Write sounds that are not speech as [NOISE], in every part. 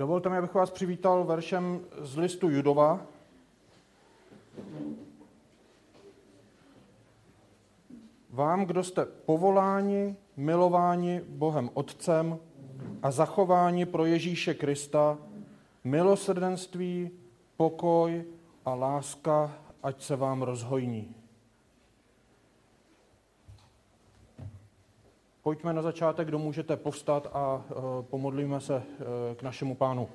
Dovolte mi, abych vás přivítal veršem z listu Judova. Vám, kdo jste povoláni, milováni Bohem Otcem a zachováni pro Ježíše Krista, milosrdenství, pokoj a láska, ať se vám rozhojní. Pojďme na začátek, kdo můžete povstat a uh, pomodlíme se uh, k našemu pánu.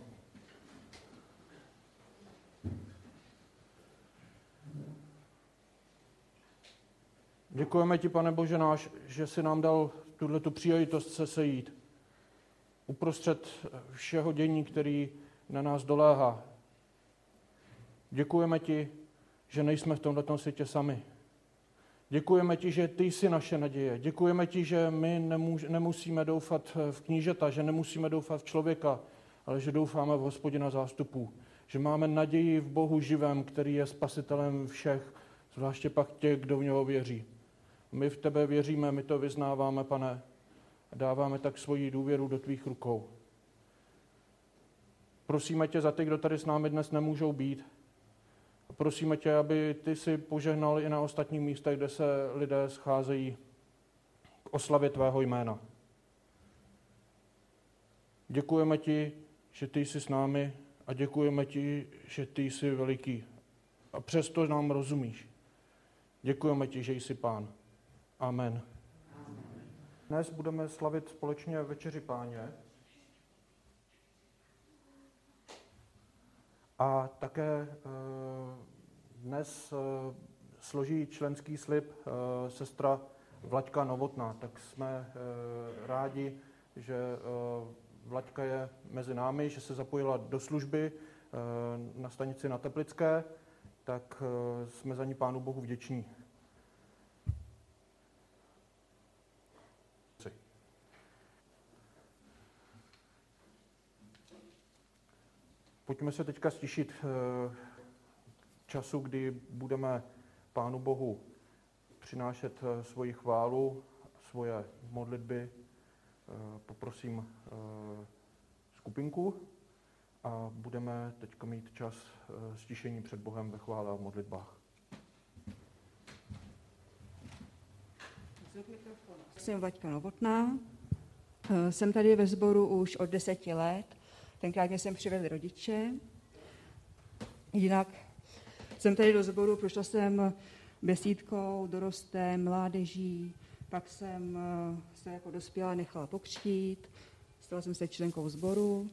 Děkujeme ti, pane Bože náš, že jsi nám dal tuhle tu příležitost se sejít. Uprostřed všeho dění, který na nás doléhá. Děkujeme ti, že nejsme v tomto světě sami. Děkujeme ti, že ty jsi naše naděje. Děkujeme ti, že my nemůž, nemusíme doufat v knížeta, že nemusíme doufat v člověka, ale že doufáme v hospodina zástupů. Že máme naději v Bohu živém, který je spasitelem všech, zvláště pak těch, kdo v něho věří. My v tebe věříme, my to vyznáváme, pane, a dáváme tak svoji důvěru do tvých rukou. Prosíme tě za ty, kdo tady s námi dnes nemůžou být, Prosíme tě, aby ty si požehnal i na ostatních místech, kde se lidé scházejí k oslavě tvého jména. Děkujeme ti, že ty jsi s námi a děkujeme ti, že ty jsi veliký. A přesto nám rozumíš. Děkujeme ti, že jsi pán. Amen. Dnes budeme slavit společně večeři páně. A také eh, dnes eh, složí členský slib eh, sestra Vlaďka Novotná, tak jsme rádi, že Vlaďka je mezi námi, že se zapojila do služby na stanici na Teplické, tak jsme za ní Pánu Bohu vděční. Pojďme se teďka stišit eh, času, kdy budeme Pánu Bohu přinášet eh, svoji chválu, svoje modlitby. Eh, poprosím skupinku a budeme teď mít čas stišení před Bohem ve chvále a v modlitbách. Jsem Vaťka Novotná, jsem tady ve sboru už od deseti let Tenkrát mě jsem přivedli rodiče. Jinak jsem tady do sboru, prošla jsem besídkou, dorostem, mládeží, pak jsem eh, se jako dospěla nechala pokřtít, stala jsem se členkou sboru,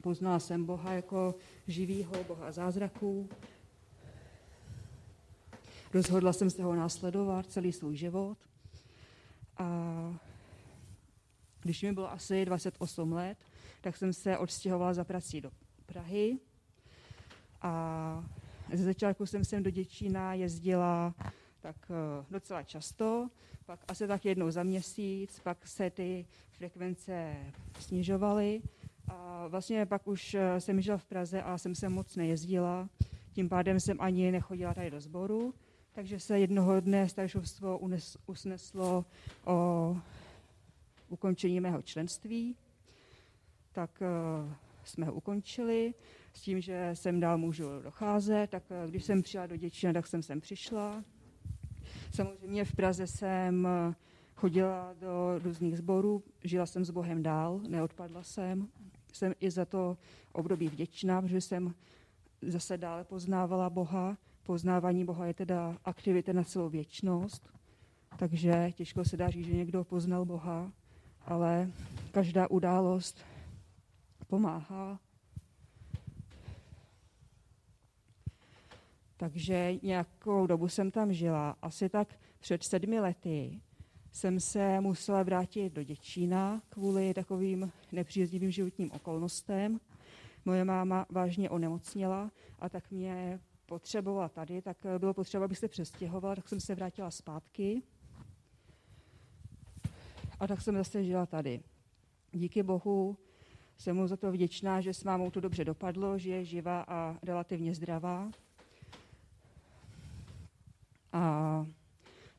poznala jsem Boha jako živýho, Boha zázraků. Rozhodla jsem se ho následovat celý svůj život. A když mi bylo asi 28 let, tak jsem se odstěhovala za prací do Prahy. A ze začátku jsem sem do Děčína jezdila tak eh, docela často, pak asi tak jednou za měsíc, pak se ty frekvence snižovaly. A vlastně pak už eh, jsem žila v Praze a jsem se moc nejezdila, tím pádem jsem ani nechodila tady do sboru, takže se jednoho dne staršovstvo usneslo o ukončení mého členství tak eh, jsme ho ukončili s tím, že jsem dál můžu docházet, tak eh, když jsem přijela do Děčína, tak jsem sem přišla. Samozřejmě v Praze jsem eh, chodila do různých sborů, žila jsem s Bohem dál, neodpadla jsem. Jsem i za to období vděčná, protože jsem zase dále poznávala Boha. Poznávání Boha je teda aktivita na celou věčnost, takže těžko se dá říct, že někdo poznal Boha, ale každá událost pomáhá. Takže nějakou dobu jsem tam žila. Asi tak před sedmi lety jsem se musela vrátit do Děčína kvůli takovým nepříznivým životním okolnostem. Moje máma vážně onemocněla a tak mě potřebovala tady, tak bylo potřeba, abych se přestěhovala, tak jsem se vrátila zpátky. A tak jsem zase žila tady. Díky bohu jsem mu za to vděčná, že s mámou to dobře dopadlo, že je živá a relativně zdravá. A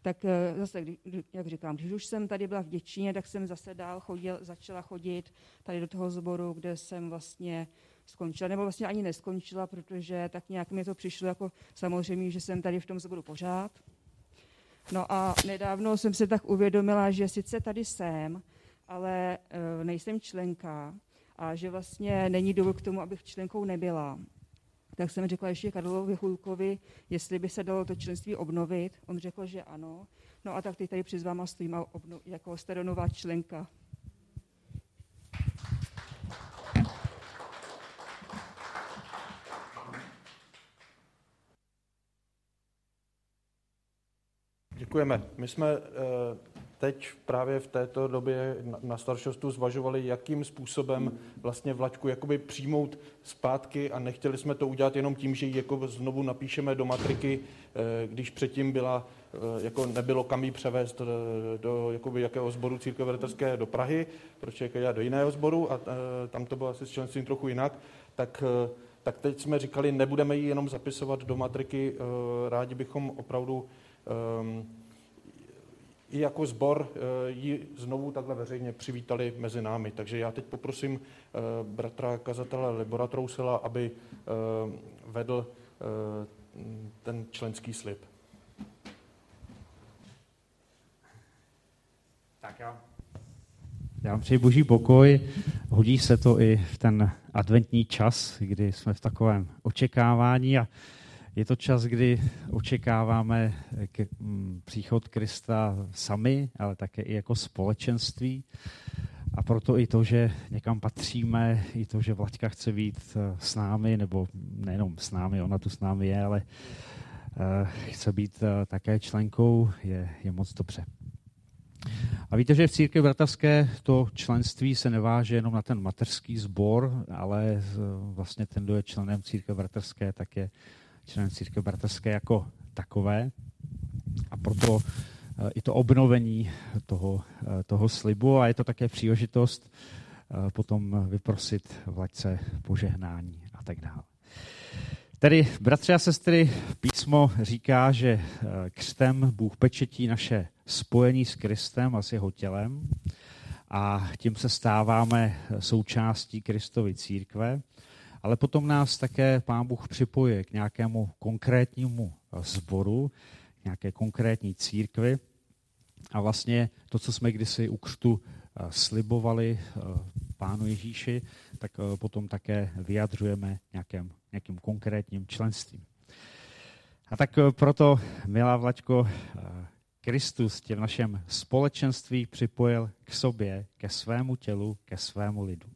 tak eh, zase, jak říkám, když už jsem tady byla v Děčíně, tak jsem zase dál chodil, začala chodit tady do toho sboru, kde jsem vlastně skončila, nebo vlastně ani neskončila, protože tak nějak mi to přišlo jako samozřejmě, že jsem tady v tom sboru pořád. No a nedávno jsem se tak uvědomila, že sice tady jsem, ale uh, nejsem členka a že vlastně není důvod k tomu, abych členkou nebyla. Tak jsem řekla ještě Karlovi Hulkovi, jestli by se dalo to členství obnovit. On řekl, že ano. No a tak teď tady před váma stojím jako staronová členka. Děkujeme. My jsme eh, teď právě v této době na staršostu zvažovali, jakým způsobem vlastně vlačku jakoby přijmout zpátky a nechtěli jsme to udělat jenom tím, že ji jako znovu napíšeme do matriky, eh, když předtím byla, eh, jako nebylo kam ji převést do, do jakoby jakého sboru církve do Prahy, proč je do jiného sboru a tam to bylo asi s členstvím trochu jinak, tak tak teď jsme říkali, nebudeme ji jenom zapisovat do matriky, rádi bychom opravdu um, i jako sbor uh, ji znovu takhle veřejně přivítali mezi námi. Takže já teď poprosím uh, bratra kazatele Libora Trousela, aby uh, vedl ten členský slib. Tak já. Já vám přeji boží pokoj. Hodí se to i v ten adventní čas, kdy jsme v takovém očekávání a je to čas, kdy očekáváme k, mm, příchod Krista sami, ale také i jako společenství. A proto i to, že někam patříme, i to, že Vlaďka chce být eh, s námi, nebo nejenom s námi, ona tu s námi je, ale uh, chce být uh, také členkou, je, je moc dobře. A víte, že v církvi bratrské to členství se neváže jenom na ten mateřský sbor, ale vlastně ten, kdo je členem církve bratrské, tak je člen církve bratrské jako takové. A proto eh, i to obnovení toho, eh, toho slibu a je to také příležitost eh, potom vyprosit vlaďce požehnání a tak dále. Tedy, bratři a sestry, písmo říká, že křtem Bůh pečetí naše spojení s Kristem a s jeho tělem a tím se stáváme součástí Kristovy církve ale potom nás také Pán Bůh připojuje k nějakému konkrétnímu sboru, nějaké konkrétní církvi. A vlastně to, co jsme kdysi u křtu eh, slibovali eh, Pánu Ježíši, tak eh, potom také vyjadřujeme nějakým, nějakým konkrétním členstvím. A tak proto, milá Vlaďko, Kristus tě v našem společenství připojil k sobě, ke svému tělu, ke svému lidu.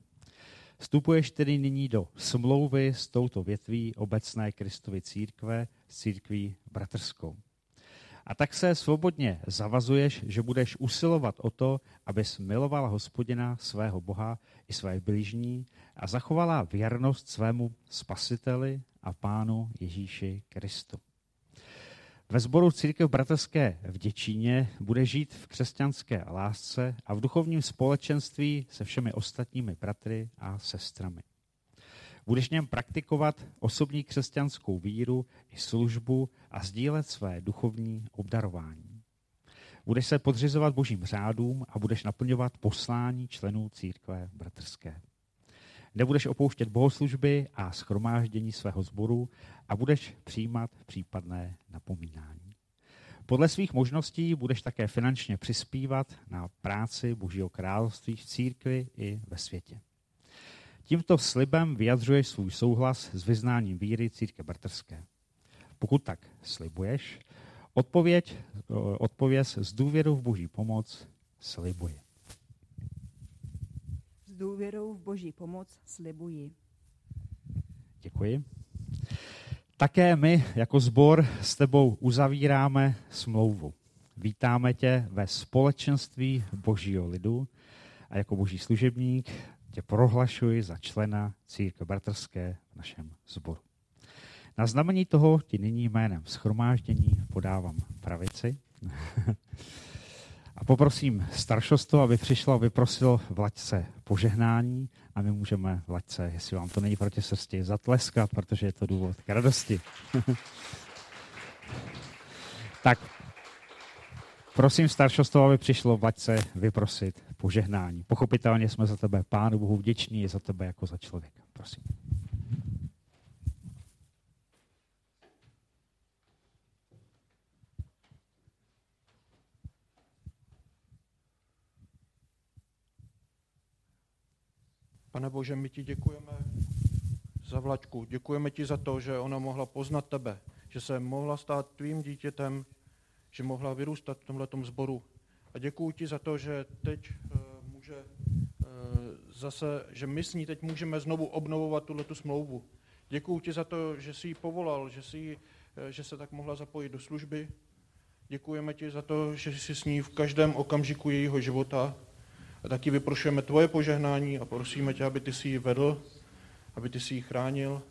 Vstupuješ tedy nyní do smlouvy s touto větví obecné Kristovy církve, s církví bratrskou. A tak se svobodně zavazuješ, že budeš usilovat o to, abys milovala hospodina svého Boha i své blížní a zachovala věrnost svému spasiteli a pánu Ježíši Kristu. Ve sboru Církev bratrské v Děčíně bude žít v křesťanské lásce a v duchovním společenství se všemi ostatními bratry a sestrami. Budeš něm praktikovat osobní křesťanskou víru i službu a sdílet své duchovní obdarování. Budeš se podřizovat božím řádům a budeš naplňovat poslání členů církve bratrské. Nebudeš opouštět bohoslužby a schromáždění svého sboru a budeš přijímat případné napomínání. Podle svých možností budeš také finančně přispívat na práci Božího království v církvi i ve světě. Tímto slibem vyjadřuješ svůj souhlas s vyznáním víry církve bratrské. Pokud tak slibuješ, odpověď, odpověz s důvěrou v Boží pomoc slibuje důvěrou v Boží pomoc slibuji. Děkuji. Také my jako sbor s tebou uzavíráme smlouvu. Vítáme tě ve společenství Božího lidu a jako boží služebník tě prohlašuji za člena církve bratrské v našem sboru. Na znamení toho ti nyní jménem schromáždění podávám pravici. [LAUGHS] A poprosím staršostvo, aby přišlo a vyprosilo Vlaďce požehnání a my můžeme Vlaďce, jestli vám to není proti srsti, zatleskat, protože je to důvod k radosti. [LAUGHS] tak, prosím staršostvo, aby přišlo Vlaďce vyprosit požehnání. Pochopitelně jsme za tebe, Pánu Bohu, vděční je za tebe jako za člověka. Prosím. Pane Bože, my ti děkujeme za Vlaďku. Děkujeme ti za to, že ona mohla poznat tebe, že se mohla stát tvým dítětem, že mohla vyrůstat v tomhle sboru. A děkuji ti za to, že teď uh, může uh, zase, že my s ní teď můžeme znovu obnovovat tuhle smlouvu. Děkuji ti za to, že jsi ji povolal, že, jsi, uh, že se tak mohla zapojit do služby. Děkujeme ti za to, že jsi s ní v každém okamžiku jejího života. A taky vyprošujeme tvoje požehnání a prosíme tě, aby ty si ji vedl, aby ty si ji chránil,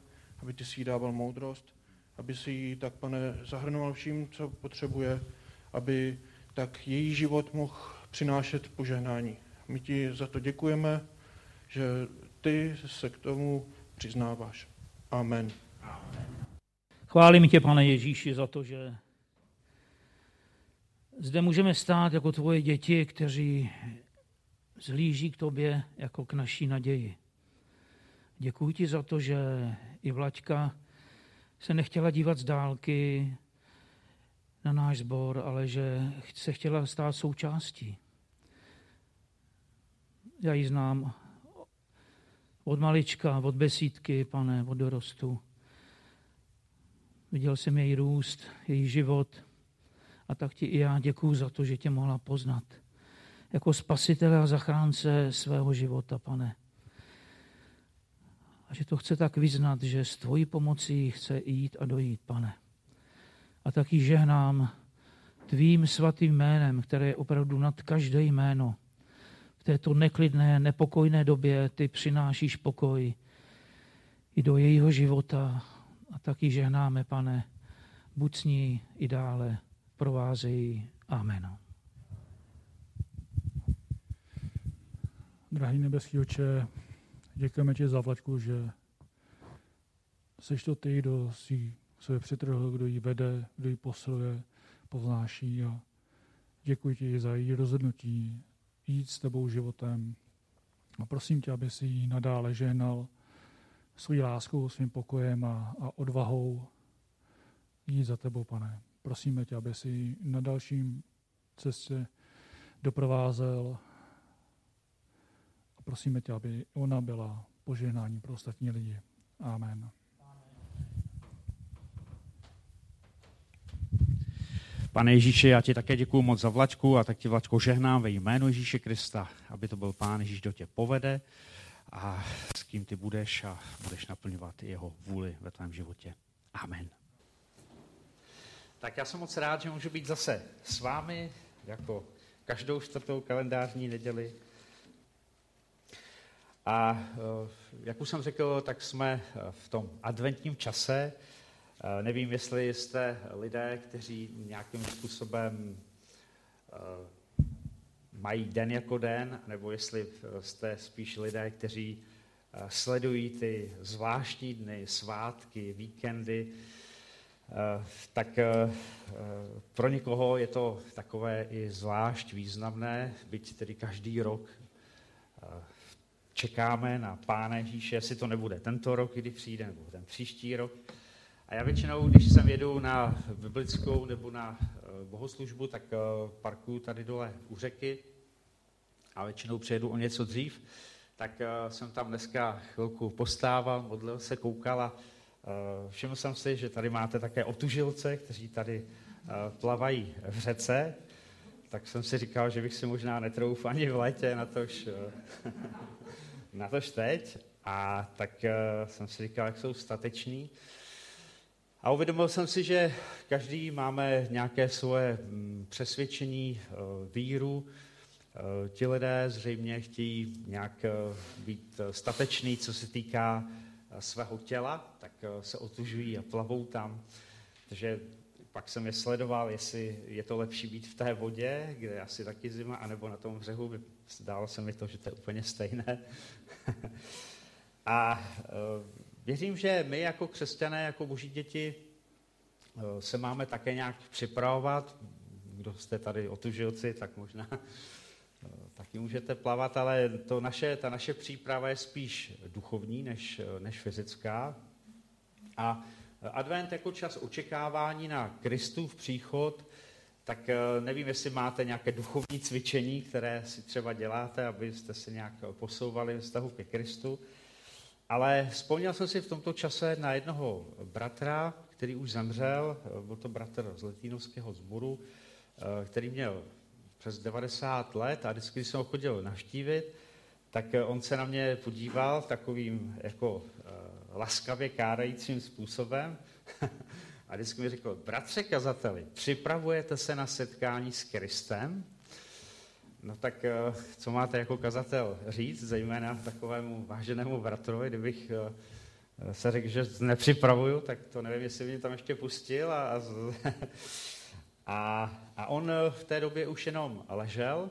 aby ty si ji dával moudrost, aby si ji tak, pane, zahrnoval vším, co potřebuje, aby tak její život mohl přinášet požehnání. My ti za to děkujeme, že ty se k tomu přiznáváš. Amen. Chválím tě, pane Ježíši, za to, že zde můžeme stát jako tvoje děti, kteří zhlíží k tobě jako k naší naději. Děkuji ti za to, že i Vlaďka se nechtěla dívat z dálky na náš sbor, ale že se chtěla stát součástí. Já ji znám od malička, od besídky, pane, od dorostu. Viděl jsem její růst, její život a tak ti i já děkuju za to, že tě mohla poznat jako spasitele a zachránce svého života, pane. A že to chce tak vyznat, že s tvojí pomocí chce jít a dojít, pane. A taky žehnám tvým svatým jménem, které je opravdu nad každé jméno. V této neklidné, nepokojné době ty přinášíš pokoj i do jejího života. A taky žehnáme, pane, buď s ní i dále, provázejí. Amen. Drahý nebeský oče, děkujeme ti za Vlaďku, že jsi to ty, kdo si se přitrhl, kdo ji vede, kdo ji posiluje, povnáší a děkuji ti za její rozhodnutí jít s tebou životem. A prosím tě, aby si ji nadále ženal svou láskou, svým pokojem a, a odvahou jít za tebou, pane. Prosíme tě, aby si na dalším cestě doprovázel prosíme tě, aby ona byla požehnání pro ostatní lidi. Amen. Pane Ježíši, já ti také děkuji moc za Vlačku a tak ti Vlačko žehnám ve jménu Ježíše Krista, aby to byl Pán Ježíš, kdo tě povede a s kým ty budeš a budeš naplňovat jeho vůli ve tvém životě. Amen. Tak já jsem moc rád, že můžu být zase s vámi, jako každou čtvrtou kalendářní neděli. A eh, jak už jsem řekl, tak jsme eh, v tom adventním čase, Eh, nevím, jestli jste lidé, kteří nějakým způsobem mají den jako den, nebo jestli jste spíš lidé, kteří sledují ty zvláštní dny, svátky, víkendy, tak pro někoho je to takové i zvlášť významné, byť tedy každý rok čekáme na Pána Ježíše, jestli to nebude tento rok, kdy přijde, nebo ten příští rok, a já většinou, když jsem jedu na biblickou nebo na eh, bohoslužbu, tak eh, parkuju tady dole u řeky a většinou přijedu o něco dřív, tak eh, jsem tam dneska chvilku postával, modlil se, koukal a všiml jsem si, že tady máte také otužilce, kteří tady plavají v řece, tak jsem si říkal, že bych si možná netrouf ani v létě, na tož, [LAUGHS] na tož teď. A tak jsem si říkal, jak jsou stateční. A uvědomil jsem si, že každý máme nějaké svoje mm, přesvědčení, eh, víru. Eh, ti lidé zřejmě chtějí nějak eh, být stateční, co se týká svého těla, tak se otužují a plavou tam. Takže pak jsem je sledoval, jestli je to lepší být v té vodě, kde je asi taky zima, anebo na tom břehu. Zdálo se mi to, že to je úplně stejné. [LAUGHS] a Věřím, že my jako křesťané, jako boží děti, eh, se máme také nějak připravovat. kdo jste tady otužilci, tak možná taky můžete plavat, ale to naše, ta naše příprava je spíš duchovní než, než fyzická. A advent jako čas očekávání na Kristův příchod, tak nevím, jestli máte nějaké duchovní cvičení, které si třeba děláte, abyste se nějak posouvali v vztahu ke Kristu. Ale vzpomněl jsem si v tomto čase na jednoho bratra, který už zemřel, byl to bratr z Letínovského sboru, který měl přes 90 let a vždycky, když jsem ho chodil navštívit, tak on se na mě podíval takovým jako laskavě kárajícím způsobem [LAUGHS] a vždycky mi řekl, bratře kazateli, připravujete se na setkání s Kristem? No tak eh, co máte jako kazatel říct, zejména takovému váženému bratrovi, kdybych eh, se řekl, že nepřipravuju, tak to nevím, jestli mě tam ještě pustil. A, a, [LAUGHS] a on v té době už jenom ležel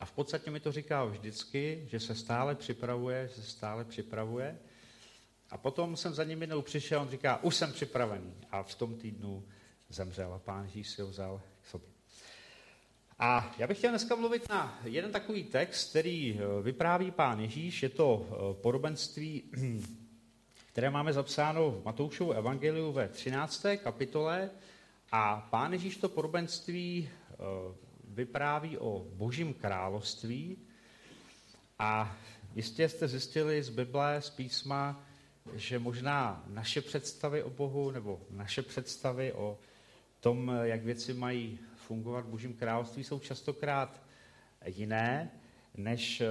a v podstatě mi to říkal vždycky, že se stále připravuje, že se stále připravuje. A potom jsem za ním jednou přišel, on říká, už jsem připravený. A v tom týdnu zemřel a pán Ježíš si ho vzal k sobě. A já bych chtěl dneska mluvit na jeden takový text, který eh, vypráví pán Ježíš. Je to eh, podobenství, [CLEARS THROAT] které máme zapsáno v Matoušovu evangeliu ve 13. kapitole. A pán Ježíš to podobenství eh, vypráví o božím království. A jistě jste zjistili z Bible, z písma, že možná naše představy o Bohu nebo naše představy o tom, jak věci mají fungovat v Božím království, jsou častokrát jiné, než eh,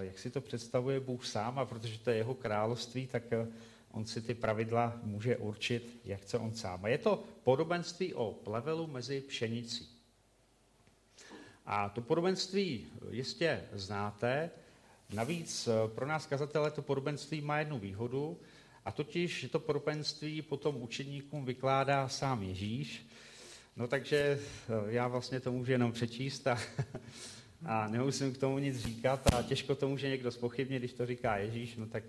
jak si to představuje Bůh sám, a protože to je jeho království, tak eh, on si ty pravidla může určit, jak chce on sám. A je to podobenství o plevelu mezi pšenicí. A to podobenství jistě znáte, navíc eh, pro nás kazatele to podobenství má jednu výhodu, a totiž, že to podobenství potom učeníkům vykládá sám Ježíš, No takže eh, já vlastně to můžu jenom přečíst a, [LAUGHS] a nemusím k tomu nic říkat a těžko to může někdo spochybnit, když to říká Ježíš, no tak,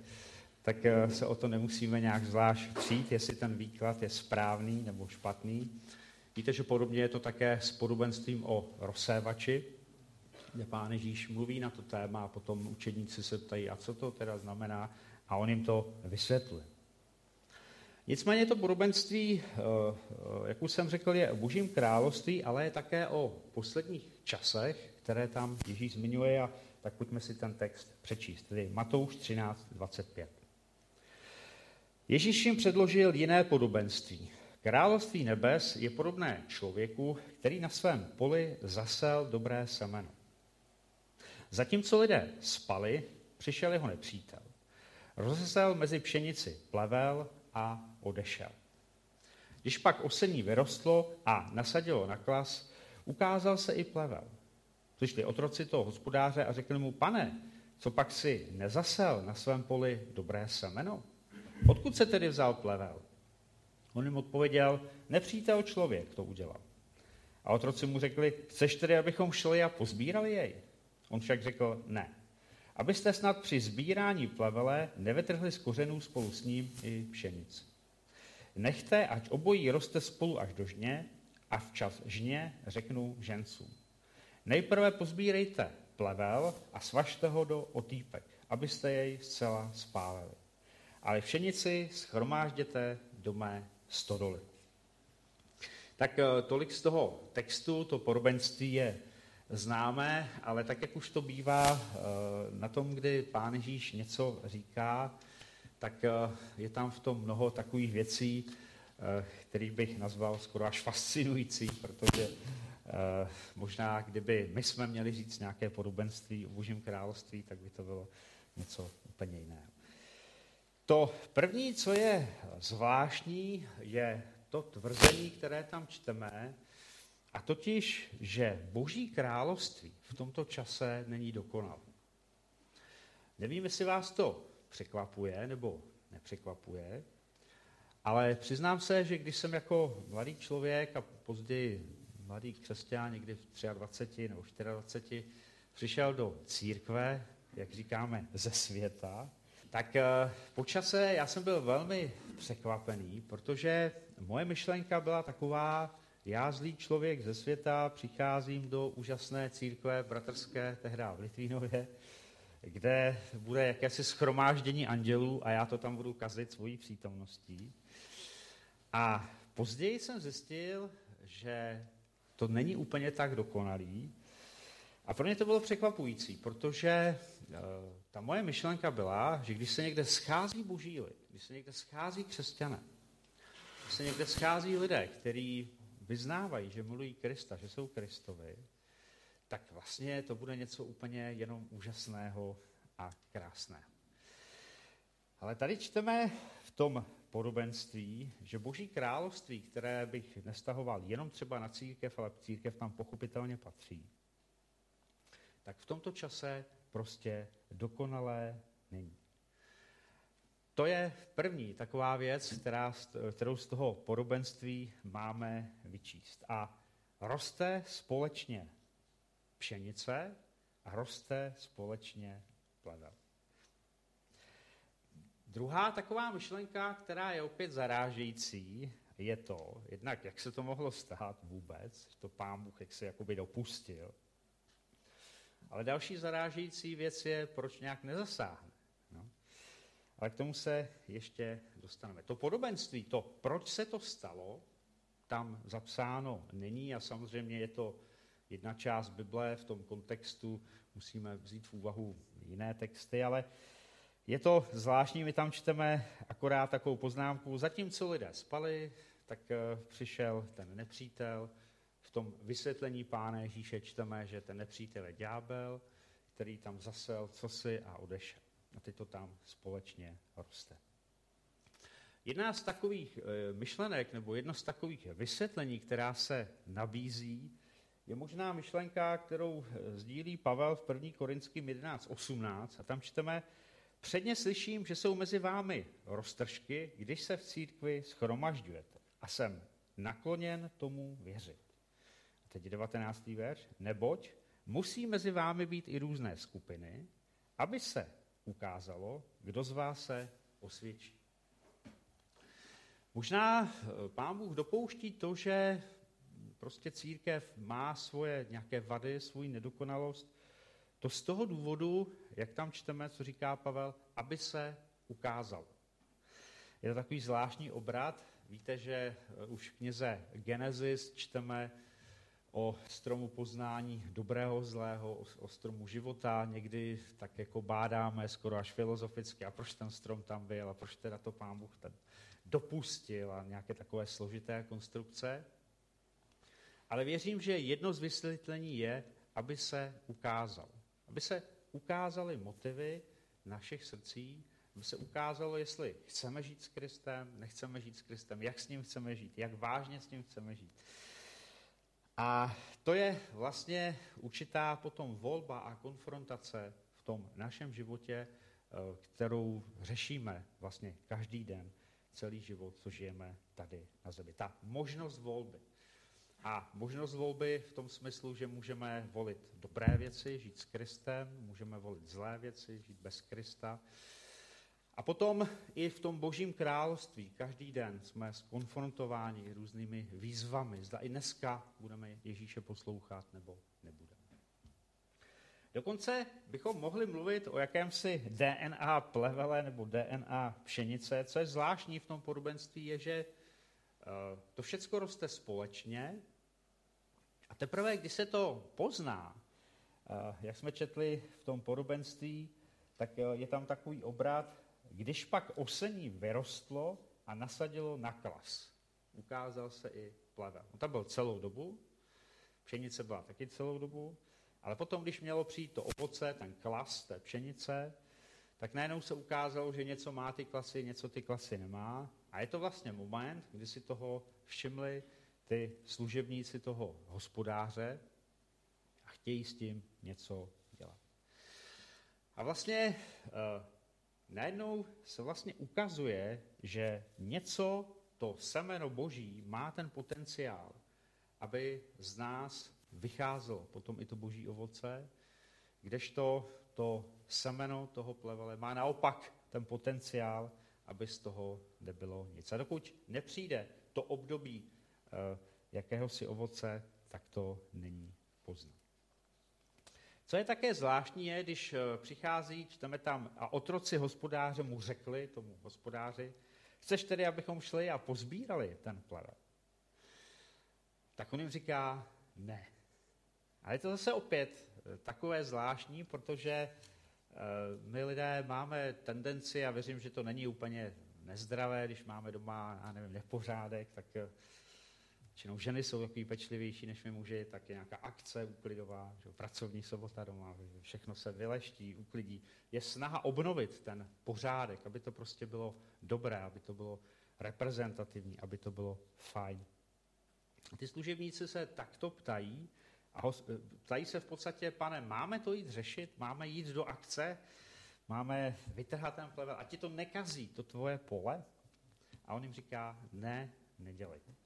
tak eh, se o to nemusíme nějak zvlášť přijít, jestli ten výklad je správný nebo špatný. Víte, že podobně je to také s podobenstvím o rozsévači, kde pán Ježíš mluví na to téma a potom učedníci se ptají, a co to teda znamená, a on jim to vysvětluje. Nicméně to podobenství, eh, eh, jak už jsem řekl, je o božím království, ale je také o posledních časech, které tam Ježíš zmiňuje a tak pojďme si ten text přečíst, tedy Matouš 13, 25. Ježíš jim předložil jiné podobenství. Království nebes je podobné člověku, který na svém poli zasel dobré semeno. Zatímco lidé spali, přišel jeho nepřítel. Rozesel mezi pšenici plevel a odešel. Když pak osení vyrostlo a nasadilo na klas, ukázal se i plevel. Přišli otroci toho hospodáře a řekli mu, pane, co pak si nezasel na svém poli dobré semeno? Odkud se tedy vzal plevel? On jim odpověděl, nepřítel člověk to udělal. A otroci mu řekli, chceš tedy, abychom šli a pozbírali jej? On však řekl, ne. Abyste snad při sbírání plevele nevytrhli z kořenů spolu s ním i pšenici. Nechte, ať obojí roste spolu až do žně a včas žně řeknu žencům. Nejprve pozbírejte plevel a svažte ho do otýpek, abyste jej zcela spálili. Ale všenici schromážděte do mé stodoly. Tak eh, tolik z toho textu, to podobenství je známé, ale tak, jak už to bývá eh, na tom, kdy pán Ježíš něco říká, tak eh, je tam v tom mnoho takových věcí, eh, kterých bych nazval skoro až fascinující, protože možná, kdyby my jsme měli říct nějaké podobenství o Božím království, tak by to bylo něco úplně jiného. To první, co je zvláštní, je to tvrzení, které tam čteme, a totiž, že Boží království v tomto čase není dokonalé. Nevím, jestli vás to překvapuje nebo nepřekvapuje, ale přiznám se, že když jsem jako mladý člověk a později mladý křesťan, někdy v 23 nebo 24, přišel do církve, jak říkáme, ze světa, tak eh, po čase já jsem byl velmi překvapený, protože moje myšlenka byla taková, já, zlý člověk ze světa, přicházím do úžasné církve bratrské, tehdy v Litvínově, kde bude jakési schromáždění andělů a já to tam budu kazit svojí přítomností. A později jsem zjistil, že to není úplně tak dokonalý. A pro mě to bylo překvapující, protože e, ta moje myšlenka byla, že když se někde schází boží lid, když se někde schází křesťané, když se někde schází lidé, kteří vyznávají, že milují Krista, že jsou Kristovi, tak vlastně to bude něco úplně jenom úžasného a krásného. Ale tady čteme v tom podobenství, že boží království, které bych nestahoval jenom třeba na církev, ale církev tam pochopitelně patří, tak v tomto čase prostě dokonalé není. To je první taková věc, která, kterou z toho podobenství máme vyčíst. A roste společně pšenice a roste společně plevel. Druhá taková myšlenka, která je opět zarážející, je to, jednak jak se to mohlo stát vůbec, to pán Bůh jak se jakoby dopustil. Ale další zarážející věc je, proč nějak nezasáhne. Ale k tomu se ještě dostaneme. To podobenství, to, proč se to stalo, tam zapsáno není a samozřejmě je to jedna část Bible, v tom kontextu musíme vzít v úvahu jiné texty, ale je to zvláštní, my tam čteme akorát takovou poznámku, zatímco lidé spali, tak eh, přišel ten nepřítel, v tom vysvětlení pána Ježíše čteme, že ten nepřítel je ďábel, který tam zasel cosi a odešel. A teď to tam společně roste. Jedna z takových eh, myšlenek nebo jedno z takových vysvětlení, která se nabízí, je možná myšlenka, kterou eh, sdílí Pavel v 1. Korinským 11.18 a tam čteme, předně slyším, že jsou mezi vámi roztržky, když se v církvi schromažďujete a jsem nakloněn tomu věřit. A teď 19. verš, neboť musí mezi vámi být i různé skupiny, aby se ukázalo, kdo z vás se osvědčí. Možná eh, pán Bůh dopouští to, že prostě církev má svoje nějaké vady, svou nedokonalost, to z toho důvodu, jak tam čteme, co říká Pavel, aby se ukázal. Je to takový zvláštní obrat. Víte, že eh, už v knize Genesis čteme o stromu poznání dobrého, zlého, o, o stromu života. Někdy tak jako bádáme skoro až filozoficky, a proč ten strom tam byl, a proč teda to pán Bůh ten dopustil a nějaké takové složité konstrukce. Ale věřím, že jedno z vysvětlení je, aby se ukázal. Aby se ukázaly motivy našich srdcí, aby se ukázalo, jestli chceme žít s Kristem, nechceme žít s Kristem, jak s ním chceme žít, jak vážně s ním chceme žít. A to je vlastně určitá potom volba a konfrontace v tom našem životě, eh, kterou řešíme vlastně každý den, celý život, co žijeme tady na zemi. Ta možnost volby. A možnost volby v tom smyslu, že můžeme volit dobré věci, žít s Kristem, můžeme volit zlé věci, žít bez Krista. A potom i v tom božím království každý den jsme skonfrontováni různými výzvami. Zda i dneska budeme Ježíše poslouchat nebo nebudeme. Dokonce bychom mohli mluvit o jakémsi DNA plevele nebo DNA pšenice. Co je zvláštní v tom podobenství, je, že eh, to všechno roste společně a teprve, když se to pozná, eh, jak jsme četli v tom podobenství, tak eh, je tam takový obrat, když pak osení vyrostlo a nasadilo na klas, ukázal se i plevel. On tam byl celou dobu, pšenice byla taky celou dobu, ale potom, když mělo přijít to ovoce, ten klas té pšenice, tak najednou se ukázalo, že něco má ty klasy, něco ty klasy nemá. A je to vlastně moment, kdy si toho všimli ty služebníci toho hospodáře a chtějí s tím něco dělat. A vlastně eh, najednou se vlastně ukazuje, že něco, to semeno boží, má ten potenciál, aby z nás vycházelo potom i to boží ovoce, kdežto to semeno toho plevele má naopak ten potenciál, aby z toho nebylo nic. A dokud nepřijde to období eh, jakéhosi ovoce, tak to není poznat. Co je také zvláštní, je, když eh, přichází, čteme tam, a otroci hospodáře mu řekli, tomu hospodáři, chceš tedy, abychom šli a pozbírali ten plevel? Tak on jim říká, ne. Ale je to zase opět eh, takové zvláštní, protože eh, my lidé máme tendenci, a věřím, že to není úplně nezdravé, když máme doma, já nevím, nepořádek, tak Většinou ženy jsou takový pečlivější než my muži, tak je nějaká akce uklidová, že pracovní sobota doma, všechno se vyleští, uklidí. Je snaha obnovit ten pořádek, aby to prostě bylo dobré, aby to bylo reprezentativní, aby to bylo fajn. Ty služebníci se takto ptají a ho, ptají se v podstatě, pane, máme to jít řešit, máme jít do akce, máme vytrhat ten plevel a ti to nekazí, to tvoje pole? A on jim říká, ne, nedělejte.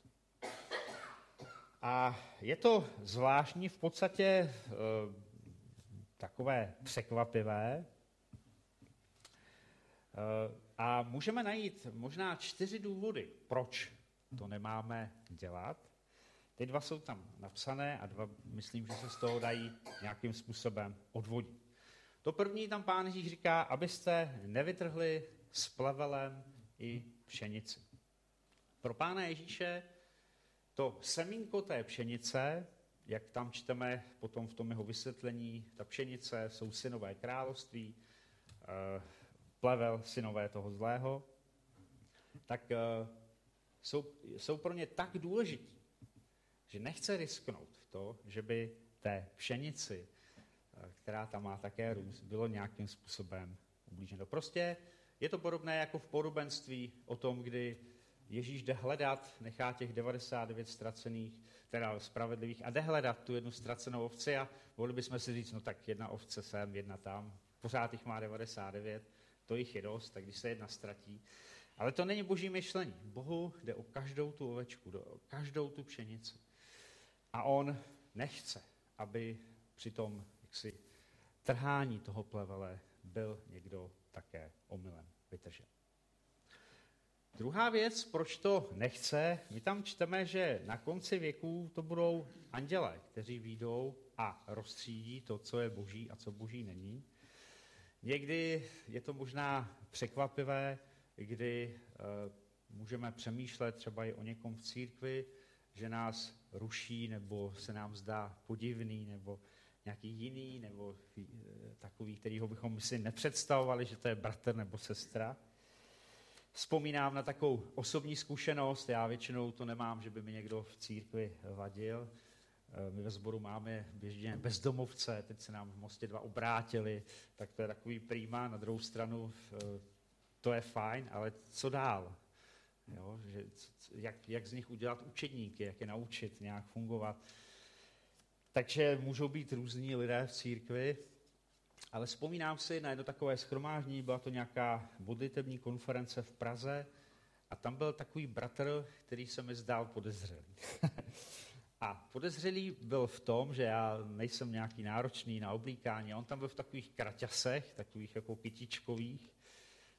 A je to zvláštní, v podstatě e, takové překvapivé. E, a můžeme najít možná čtyři důvody, proč to nemáme dělat. Ty dva jsou tam napsané a dva, myslím, že se z toho dají nějakým způsobem odvodit. To první tam pán Ježíš říká, abyste nevytrhli s plevelem i pšenici. Pro pána Ježíše to semínko té pšenice, jak tam čteme potom v tom jeho vysvětlení, ta pšenice jsou synové království, eh, plevel synové toho zlého, tak eh, jsou, jsou pro ně tak důležití, že nechce risknout to, že by té pšenici, eh, která tam má také růst, bylo nějakým způsobem ublíženo. Prostě je to podobné jako v podobenství o tom, kdy Ježíš jde hledat, nechá těch 99 ztracených, teda spravedlivých, a jde hledat tu jednu ztracenou ovci a mohli bychom si říct, no tak jedna ovce sem, jedna tam, pořád jich má 99, to jich je dost, tak když se jedna ztratí. Ale to není boží myšlení. Bohu jde o každou tu ovečku, o každou tu pšenici. A on nechce, aby při tom jaksi, trhání toho plevele byl někdo také omylem vytržen. Druhá věc, proč to nechce, my tam čteme, že na konci věků to budou anděle, kteří výjdou a rozstřídí to, co je boží a co boží není. Někdy je to možná překvapivé, kdy e, můžeme přemýšlet třeba i o někom v církvi, že nás ruší, nebo se nám zdá podivný, nebo nějaký jiný, nebo e, takový, kterýho bychom si nepředstavovali, že to je bratr nebo sestra. Vzpomínám na takovou osobní zkušenost, já většinou to nemám, že by mi někdo v církvi vadil. Eh, my ve sboru máme běžně bezdomovce, teď se nám v Mostě dva obrátili, tak to je takový prýma. Na druhou stranu eh, to je fajn, ale co dál? Jo, že, jak, jak z nich udělat učedníky, jak je naučit nějak fungovat. Takže můžou být různí lidé v církvi, ale vzpomínám si na jedno takové schromáždění, byla to nějaká modlitební konference v Praze a tam byl takový bratr, který se mi zdál podezřelý. [LAUGHS] a podezřelý byl v tom, že já nejsem nějaký náročný na oblíkání, on tam byl v takových kraťasech, takových jako kytičkových.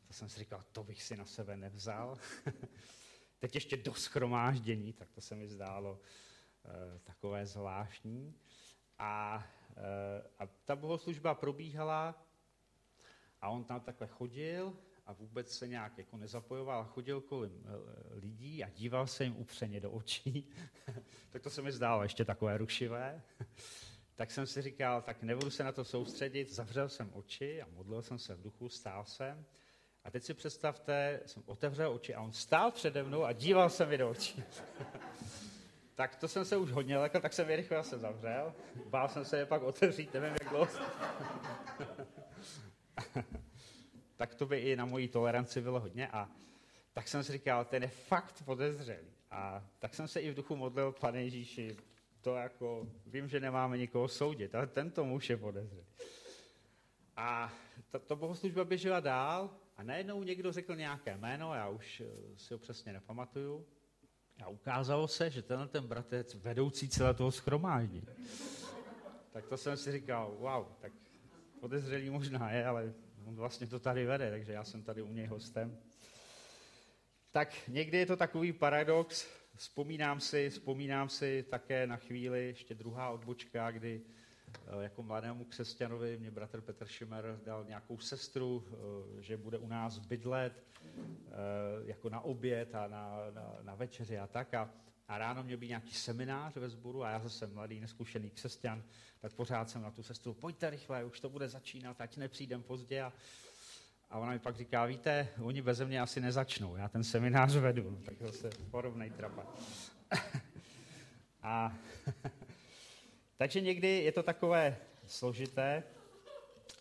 To jsem si říkal, to bych si na sebe nevzal. [LAUGHS] Teď ještě do schromáždění, tak to se mi zdálo e, takové zvláštní. A a ta bohoslužba probíhala a on tam takhle chodil a vůbec se nějak jako nezapojoval, chodil kolem eh, lidí a díval se jim upřeně do očí. [LAUGHS] tak to se mi zdálo ještě takové rušivé. [LAUGHS] tak jsem si říkal, tak nebudu se na to soustředit, zavřel jsem oči a modlil jsem se v duchu, stál jsem. A teď si představte, jsem otevřel oči a on stál přede mnou a díval se mi do očí. [LAUGHS] Tak to jsem se už hodně lekl, tak jsem je rychle se zavřel. Bál jsem se je pak otevřít, nevím jak dlouho. [LAUGHS] tak to by i na mojí toleranci bylo hodně. A tak jsem si říkal, ten je fakt podezřelý. A tak jsem se i v duchu modlil, pane Ježíši, to jako, vím, že nemáme nikoho soudit, ale tento muž je podezřelý. A to, to bohoslužba běžela dál a najednou někdo řekl nějaké jméno, já už eh, si ho přesně nepamatuju, a ukázalo se, že tenhle ten bratec vedoucí celé toho schromáždění. Tak to jsem si říkal, wow, tak podezřelý možná je, ale on vlastně to tady vede, takže já jsem tady u něj hostem. Tak někdy je to takový paradox, vzpomínám si, vzpomínám si také na chvíli, ještě druhá odbočka, kdy eh, jako mladému křesťanovi mě bratr Petr Šimer dal nějakou sestru, eh, že bude u nás bydlet jako na oběd a na, na, na večeři a tak. A, a ráno měl být nějaký seminář ve sboru a já zase mladý, neskušený křesťan, tak pořád jsem na tu sestru, pojďte rychle, už to bude začínat, ať nepřijdem pozdě. A, a ona mi pak říká, víte, oni beze mě asi nezačnou, já ten seminář vedu, tak zase podobnej trapa. [LAUGHS] a, [LAUGHS] takže někdy je to takové složité,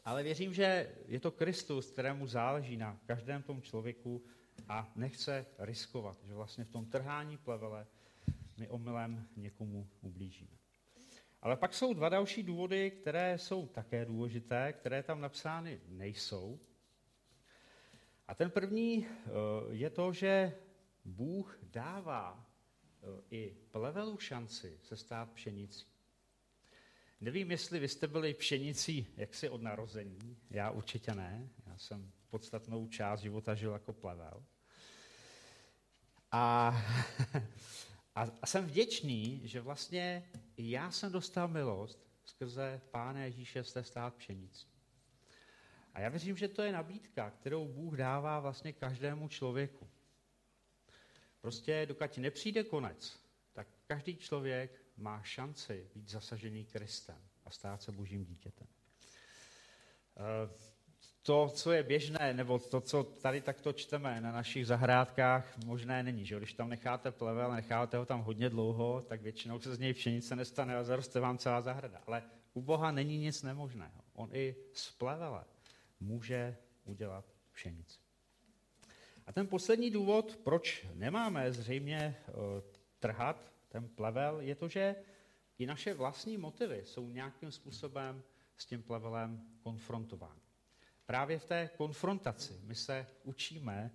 ale věřím, že je to Kristus, kterému záleží na každém tom člověku a nechce riskovat, že vlastně v tom trhání plevele my omylem někomu ublížíme. Ale pak jsou dva další důvody, které jsou také důležité, které tam napsány nejsou. A ten první eh, je to, že Bůh dává eh, i plevelu šanci se stát pšenicí. Nevím, jestli vy jste byli pšenicí jaksi od narození. Já určitě ne. Já jsem podstatnou část života žil jako plevel. A, [LAUGHS] a, a jsem vděčný, že vlastně já jsem dostal milost skrze Pána Ježíše jste stát pšenicí. A já věřím, že to je nabídka, kterou Bůh dává vlastně každému člověku. Prostě dokud nepřijde konec, tak každý člověk má šanci být zasažený Kristem a stát se božím dítětem. Eh, to, co je běžné, nebo to, co tady takto čteme na našich zahrádkách, možné není. Že? Když tam necháte plevel, necháte ho tam hodně dlouho, tak většinou se z něj pšenice nestane a zaroste vám celá zahrada. Ale u Boha není nic nemožného. On i z plevele může udělat pšenici. A ten poslední důvod, proč nemáme zřejmě uh, trhat ten plevel, je to, že i naše vlastní motivy jsou nějakým způsobem s tím plevelem konfrontovány. Právě v té konfrontaci my se učíme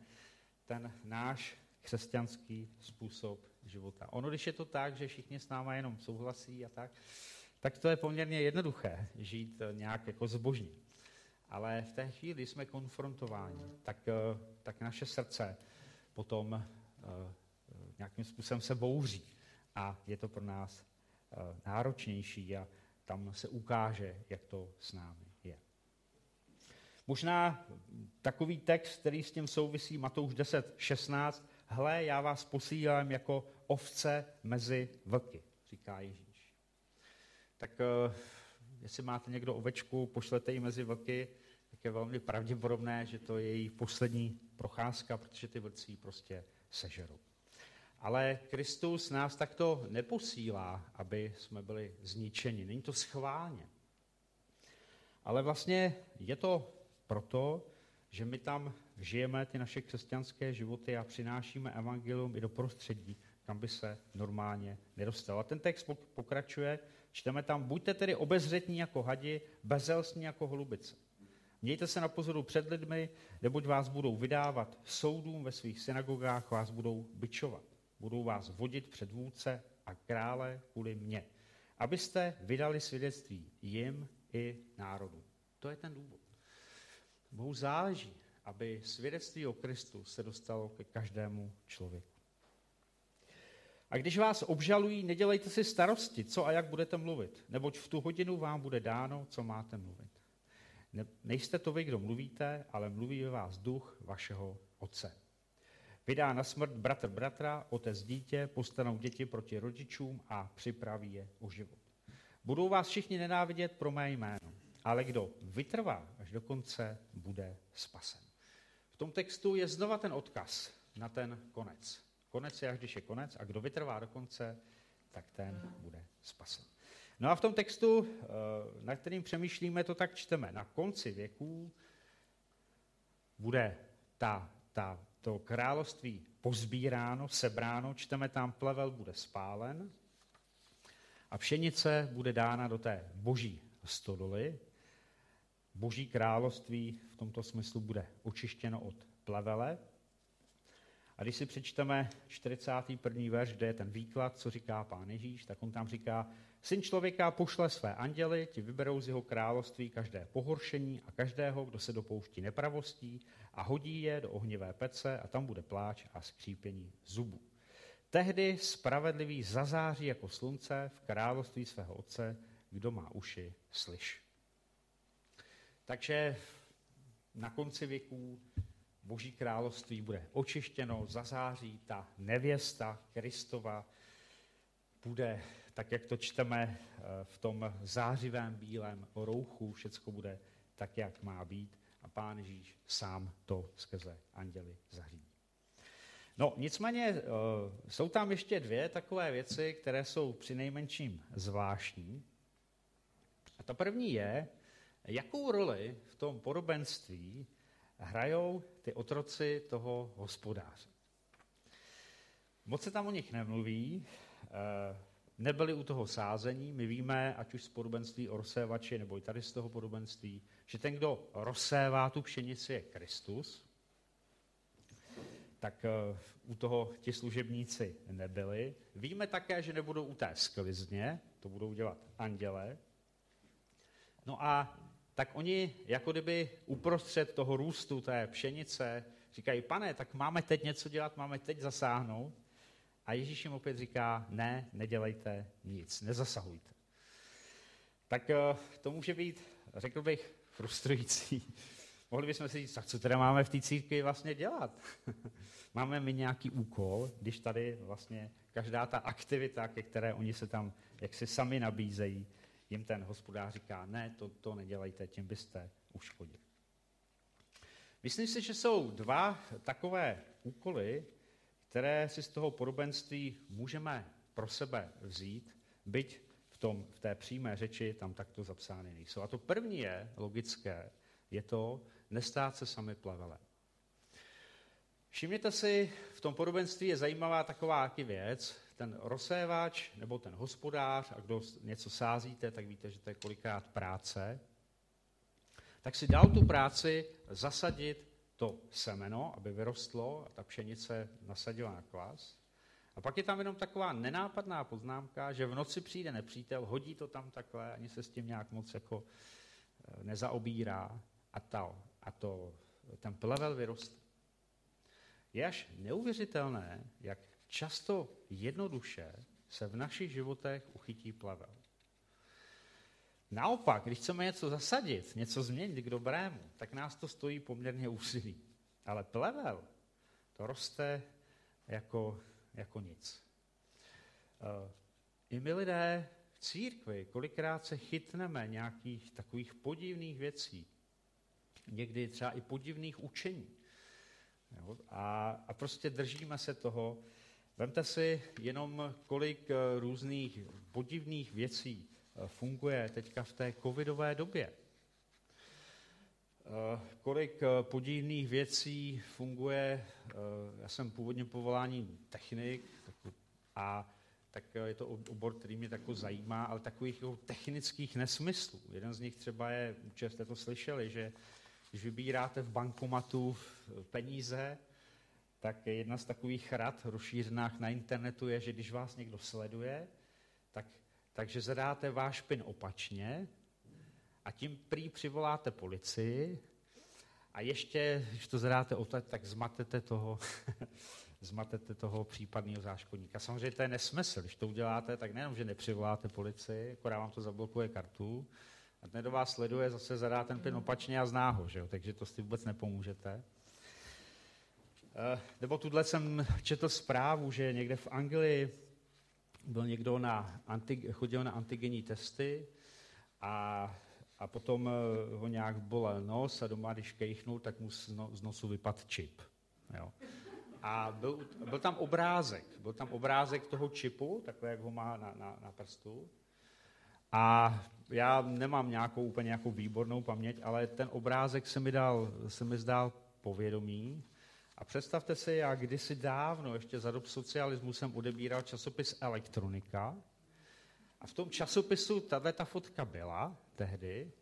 ten náš křesťanský způsob života. Ono, když je to tak, že všichni s náma jenom souhlasí a tak, tak to je poměrně jednoduché žít nějak jako zbožní. Ale v té chvíli jsme konfrontováni, tak, eh, tak naše srdce potom uh, nějakým způsobem se bouří a je to pro nás uh, náročnější a tam se ukáže, jak to s námi je. Možná takový text, který s tím souvisí, Matouš 10, 16, hle, já vás posílám jako ovce mezi vlky, říká Ježíš. Tak uh, jestli máte někdo ovečku, pošlete ji mezi vlky, tak je velmi pravděpodobné, že to je její poslední procházka, protože ty vlci prostě sežerou. Ale Kristus nás takto neposílá, aby jsme byli zničeni. Není to schválně. Ale vlastně je to proto, že my tam žijeme ty naše křesťanské životy a přinášíme evangelium i do prostředí, kam by se normálně nedostal. A ten text pokračuje, čteme tam, buďte tedy obezřetní jako hadi, bezelstní jako holubice. Mějte se na pozoru před lidmi, neboť vás budou vydávat soudům ve svých synagogách, vás budou byčovat. Budou vás vodit před vůdce a krále kvůli mně, abyste vydali svědectví jim i národu. To je ten důvod. Bohu záleží, aby svědectví o Kristu se dostalo ke každému člověku. A když vás obžalují, nedělejte si starosti, co a jak budete mluvit, neboť v tu hodinu vám bude dáno, co máte mluvit. Ne, nejste to vy, kdo mluvíte, ale mluví ve vás duch vašeho otce. Vydá na smrt bratr bratra, otec dítě, postanou děti proti rodičům a připraví je o život. Budou vás všichni nenávidět pro mé jméno, ale kdo vytrvá až do konce, bude spasen. V tom textu je znova ten odkaz na ten konec. Konec je až když je konec a kdo vytrvá do konce, tak ten bude spasen. No a v tom textu, eh, na kterým přemýšlíme, to tak čteme. Na konci věků bude ta, ta, to království pozbíráno, sebráno, čteme tam, plevel bude spálen a pšenice bude dána do té boží stodoly. Boží království v tomto smyslu bude očištěno od plevele. A když si přečteme 41. verš, kde je ten výklad, co říká pán Ježíš, tak on tam říká, Syn člověka pošle své anděly, ti vyberou z jeho království každé pohoršení a každého, kdo se dopouští nepravostí a hodí je do ohnivé pece a tam bude pláč a skřípění zubů. Tehdy spravedlivý zazáří jako slunce v království svého otce, kdo má uši, slyš. Takže na konci věků Boží království bude očištěno, zazáří ta nevěsta Kristova, bude, tak jak to čteme eh, v tom zářivém bílém rouchu, všecko bude tak, jak má být a Pán Ježíš sám to skrze anděli zařídí. No, nicméně eh, jsou tam ještě dvě takové věci, které jsou při nejmenším zvláštní. A ta první je, jakou roli v tom podobenství hrajou ty otroci toho hospodáře. Moc se tam o nich nemluví, eh, nebyli u toho sázení. My víme, ať už z podobenství o rozsévači, nebo i tady z toho podobenství, že ten, kdo rozsévá tu pšenici, je Kristus. Tak eh, u toho ti služebníci nebyli. Víme také, že nebudou u té sklizně, to budou dělat anděle. No a tak oni jako kdyby uprostřed toho růstu té pšenice říkají, pane, tak máme teď něco dělat, máme teď zasáhnout. A Ježíš jim opět říká, ne, nedělejte nic, nezasahujte. Tak eh, to může být, řekl bych, frustrující. [LAUGHS] Mohli bychom si říct, tak co teda máme v té církvi vlastně dělat? [LAUGHS] máme mi nějaký úkol, když tady vlastně každá ta aktivita, ke které oni se tam jaksi sami nabízejí, jim ten hospodář říká, ne, to, to nedělejte, tím byste uškodili. Myslím si, že jsou dva takové úkoly, které si z toho podobenství můžeme pro sebe vzít, byť v, tom, v té přímé řeči tam takto zapsány nejsou. A to první je logické, je to nestát se sami plevele. Všimněte si, v tom podobenství je zajímavá taková věc, ten rozsévač nebo ten hospodář, a kdo něco sázíte, tak víte, že to je kolikrát práce, tak si dal tu práci zasadit to semeno, aby vyrostlo a ta pšenice nasadila na kvas. A pak je tam jenom taková nenápadná poznámka, že v noci přijde nepřítel, hodí to tam takhle, ani se s tím nějak moc jako eh, nezaobírá a, to, a to, ten plevel vyroste. Je až neuvěřitelné, jak často jednoduše se v našich životech uchytí plevel. Naopak, když chceme něco zasadit, něco změnit k dobrému, tak nás to stojí poměrně úsilí. Ale plevel, to roste jako, jako nic. Eh, I my lidé v církvi kolikrát se chytneme nějakých takových podivných věcí, někdy třeba i podivných učení. Jo? A, a prostě držíme se toho. Vemte si jenom, kolik eh, různých podivných věcí funguje teďka v té covidové době. Eh, kolik podivných věcí funguje, já jsem původně povolání technik a tak je to obor, který mě tako zajímá, ale takových jako technických nesmyslů. Jeden z nich třeba je, určitě jste to slyšeli, že když vybíráte v bankomatu peníze, tak jedna z takových rad rozšířených na internetu je, že když vás někdo sleduje, tak, takže zadáte váš pin opačně a tím prý přivoláte policii a ještě, když to zadáte oteď, tak zmatete toho, [LAUGHS] zmatete toho případného záškodníka. Samozřejmě to je nesmysl. Když to uděláte, tak nejenom, že nepřivoláte policii, akorát vám to zablokuje kartu, a ten do vás sleduje, zase zadá ten pin opačně a zná ho, že jo? takže to si vůbec nepomůžete. Eh, nebo tuhle jsem četl zprávu, že někde v Anglii byl někdo na anti, chodil na antigenní testy a, a potom eh, ho nějak bolel nos a doma, když kejchnul, tak mu z nosu vypadl čip. Jo. A byl, byl tam obrázek, byl tam obrázek toho čipu, takhle, jak ho má na, na, na prstu. A já nemám nějakou úplně nějakou výbornou paměť, ale ten obrázek se mi, dal, se mi zdál povědomí. A představte si, já kdysi dávno, ještě za dob socialismu, jsem odebíral časopis Elektronika. A v tom časopisu tahle ta fotka byla tehdy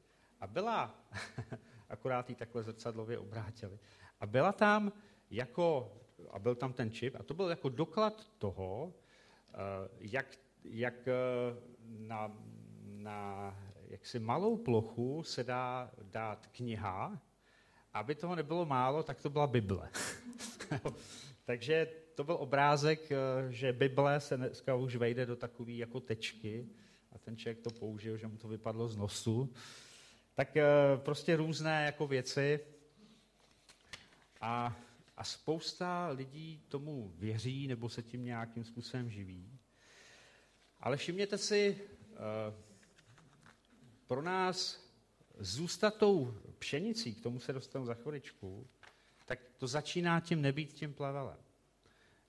a byla, [LAUGHS] akorát ji takhle zrcadlově obrátili, a byla tam jako, a byl tam ten čip, a to byl jako doklad toho, eh, jak, jak eh, na, na jaksi malou plochu se dá dát kniha, aby toho nebylo málo, tak to byla Bible. [LAUGHS] [LAUGHS] Takže to byl obrázek, eh, že Bible se dneska už vejde do takové jako tečky a ten člověk to použil, že mu to vypadlo z nosu. Tak eh, prostě různé jako věci. A, a spousta lidí tomu věří nebo se tím nějakým způsobem živí. Ale všimněte si, eh, pro nás zůstat tou pšenicí, k tomu se dostanu za chviličku, tak to začíná tím nebýt tím plavelem.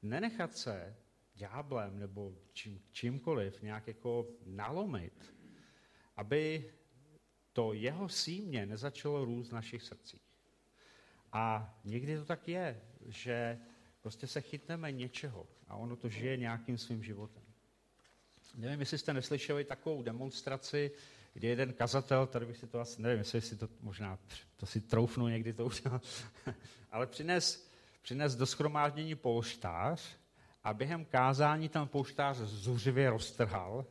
Nenechat se ďáblem nebo čím, čímkoliv nějak jako nalomit, aby to jeho símě nezačalo růst v našich srdcích. A někdy to tak je, že prostě se chytneme něčeho a ono to žije nějakým svým životem. Nevím, jestli jste neslyšeli takovou demonstraci, kdy jeden kazatel, tady bych si to asi, nevím, jestli si to možná, to si troufnu někdy to udělat, [LAUGHS] ale přines, přines do schromáždění polštář a během kázání tam polštář zuřivě roztrhal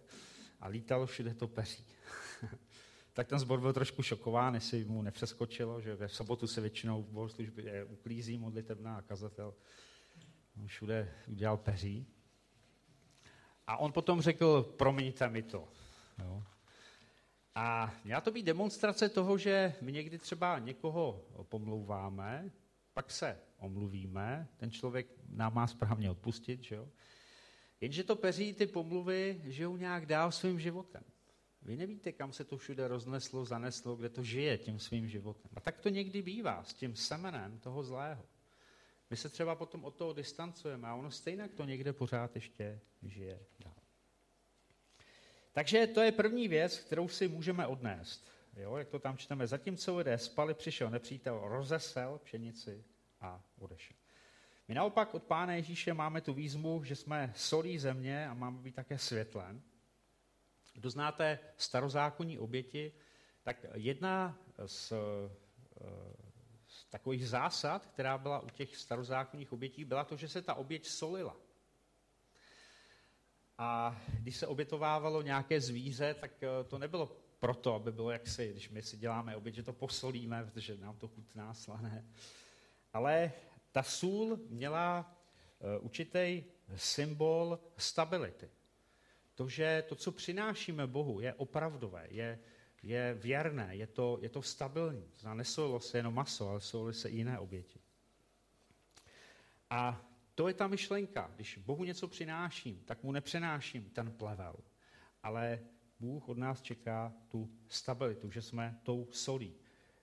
a lítalo všude to peří. [LAUGHS] tak ten zbor byl trošku šokován, jestli mu nepřeskočilo, že ve sobotu se většinou v bohoslužbě uklízí modlitebná a kazatel všude udělal peří. A on potom řekl, promiňte mi to. Jo. A měla to být demonstrace toho, že my někdy třeba někoho pomlouváme, pak se omluvíme, ten člověk nám má správně odpustit, že jo? Jenže to peří ty pomluvy žijou nějak dál svým životem. Vy nevíte, kam se to všude rozneslo, zaneslo, kde to žije tím svým životem. A tak to někdy bývá s tím semenem toho zlého. My se třeba potom od toho distancujeme a ono stejně to někde pořád ještě žije dál. Takže to je první věc, kterou si můžeme odnést. Jo, jak to tam čteme, zatímco lidé spali, přišel nepřítel, rozesel pšenici a odešel. My naopak od Pána Ježíše máme tu výzmu, že jsme solí země a máme být také světlem. Kdo znáte starozákonní oběti, tak jedna z, z takových zásad, která byla u těch starozákonních obětí, byla to, že se ta oběť solila. A když se obětovávalo nějaké zvíře, tak eh, to nebylo proto, aby bylo jaksi, když my si děláme oběd, že to posolíme, protože nám to chutná slané. Ale ta sůl měla uh, určitý symbol stability. To, že to, co přinášíme Bohu, je opravdové, je, je věrné, je to, je to stabilní. Nesolilo se jenom maso, ale solily se i jiné oběti. A to je ta myšlenka. Když Bohu něco přináším, tak mu nepřenáším ten plevel. Ale Bůh od nás čeká tu stabilitu, že jsme tou solí.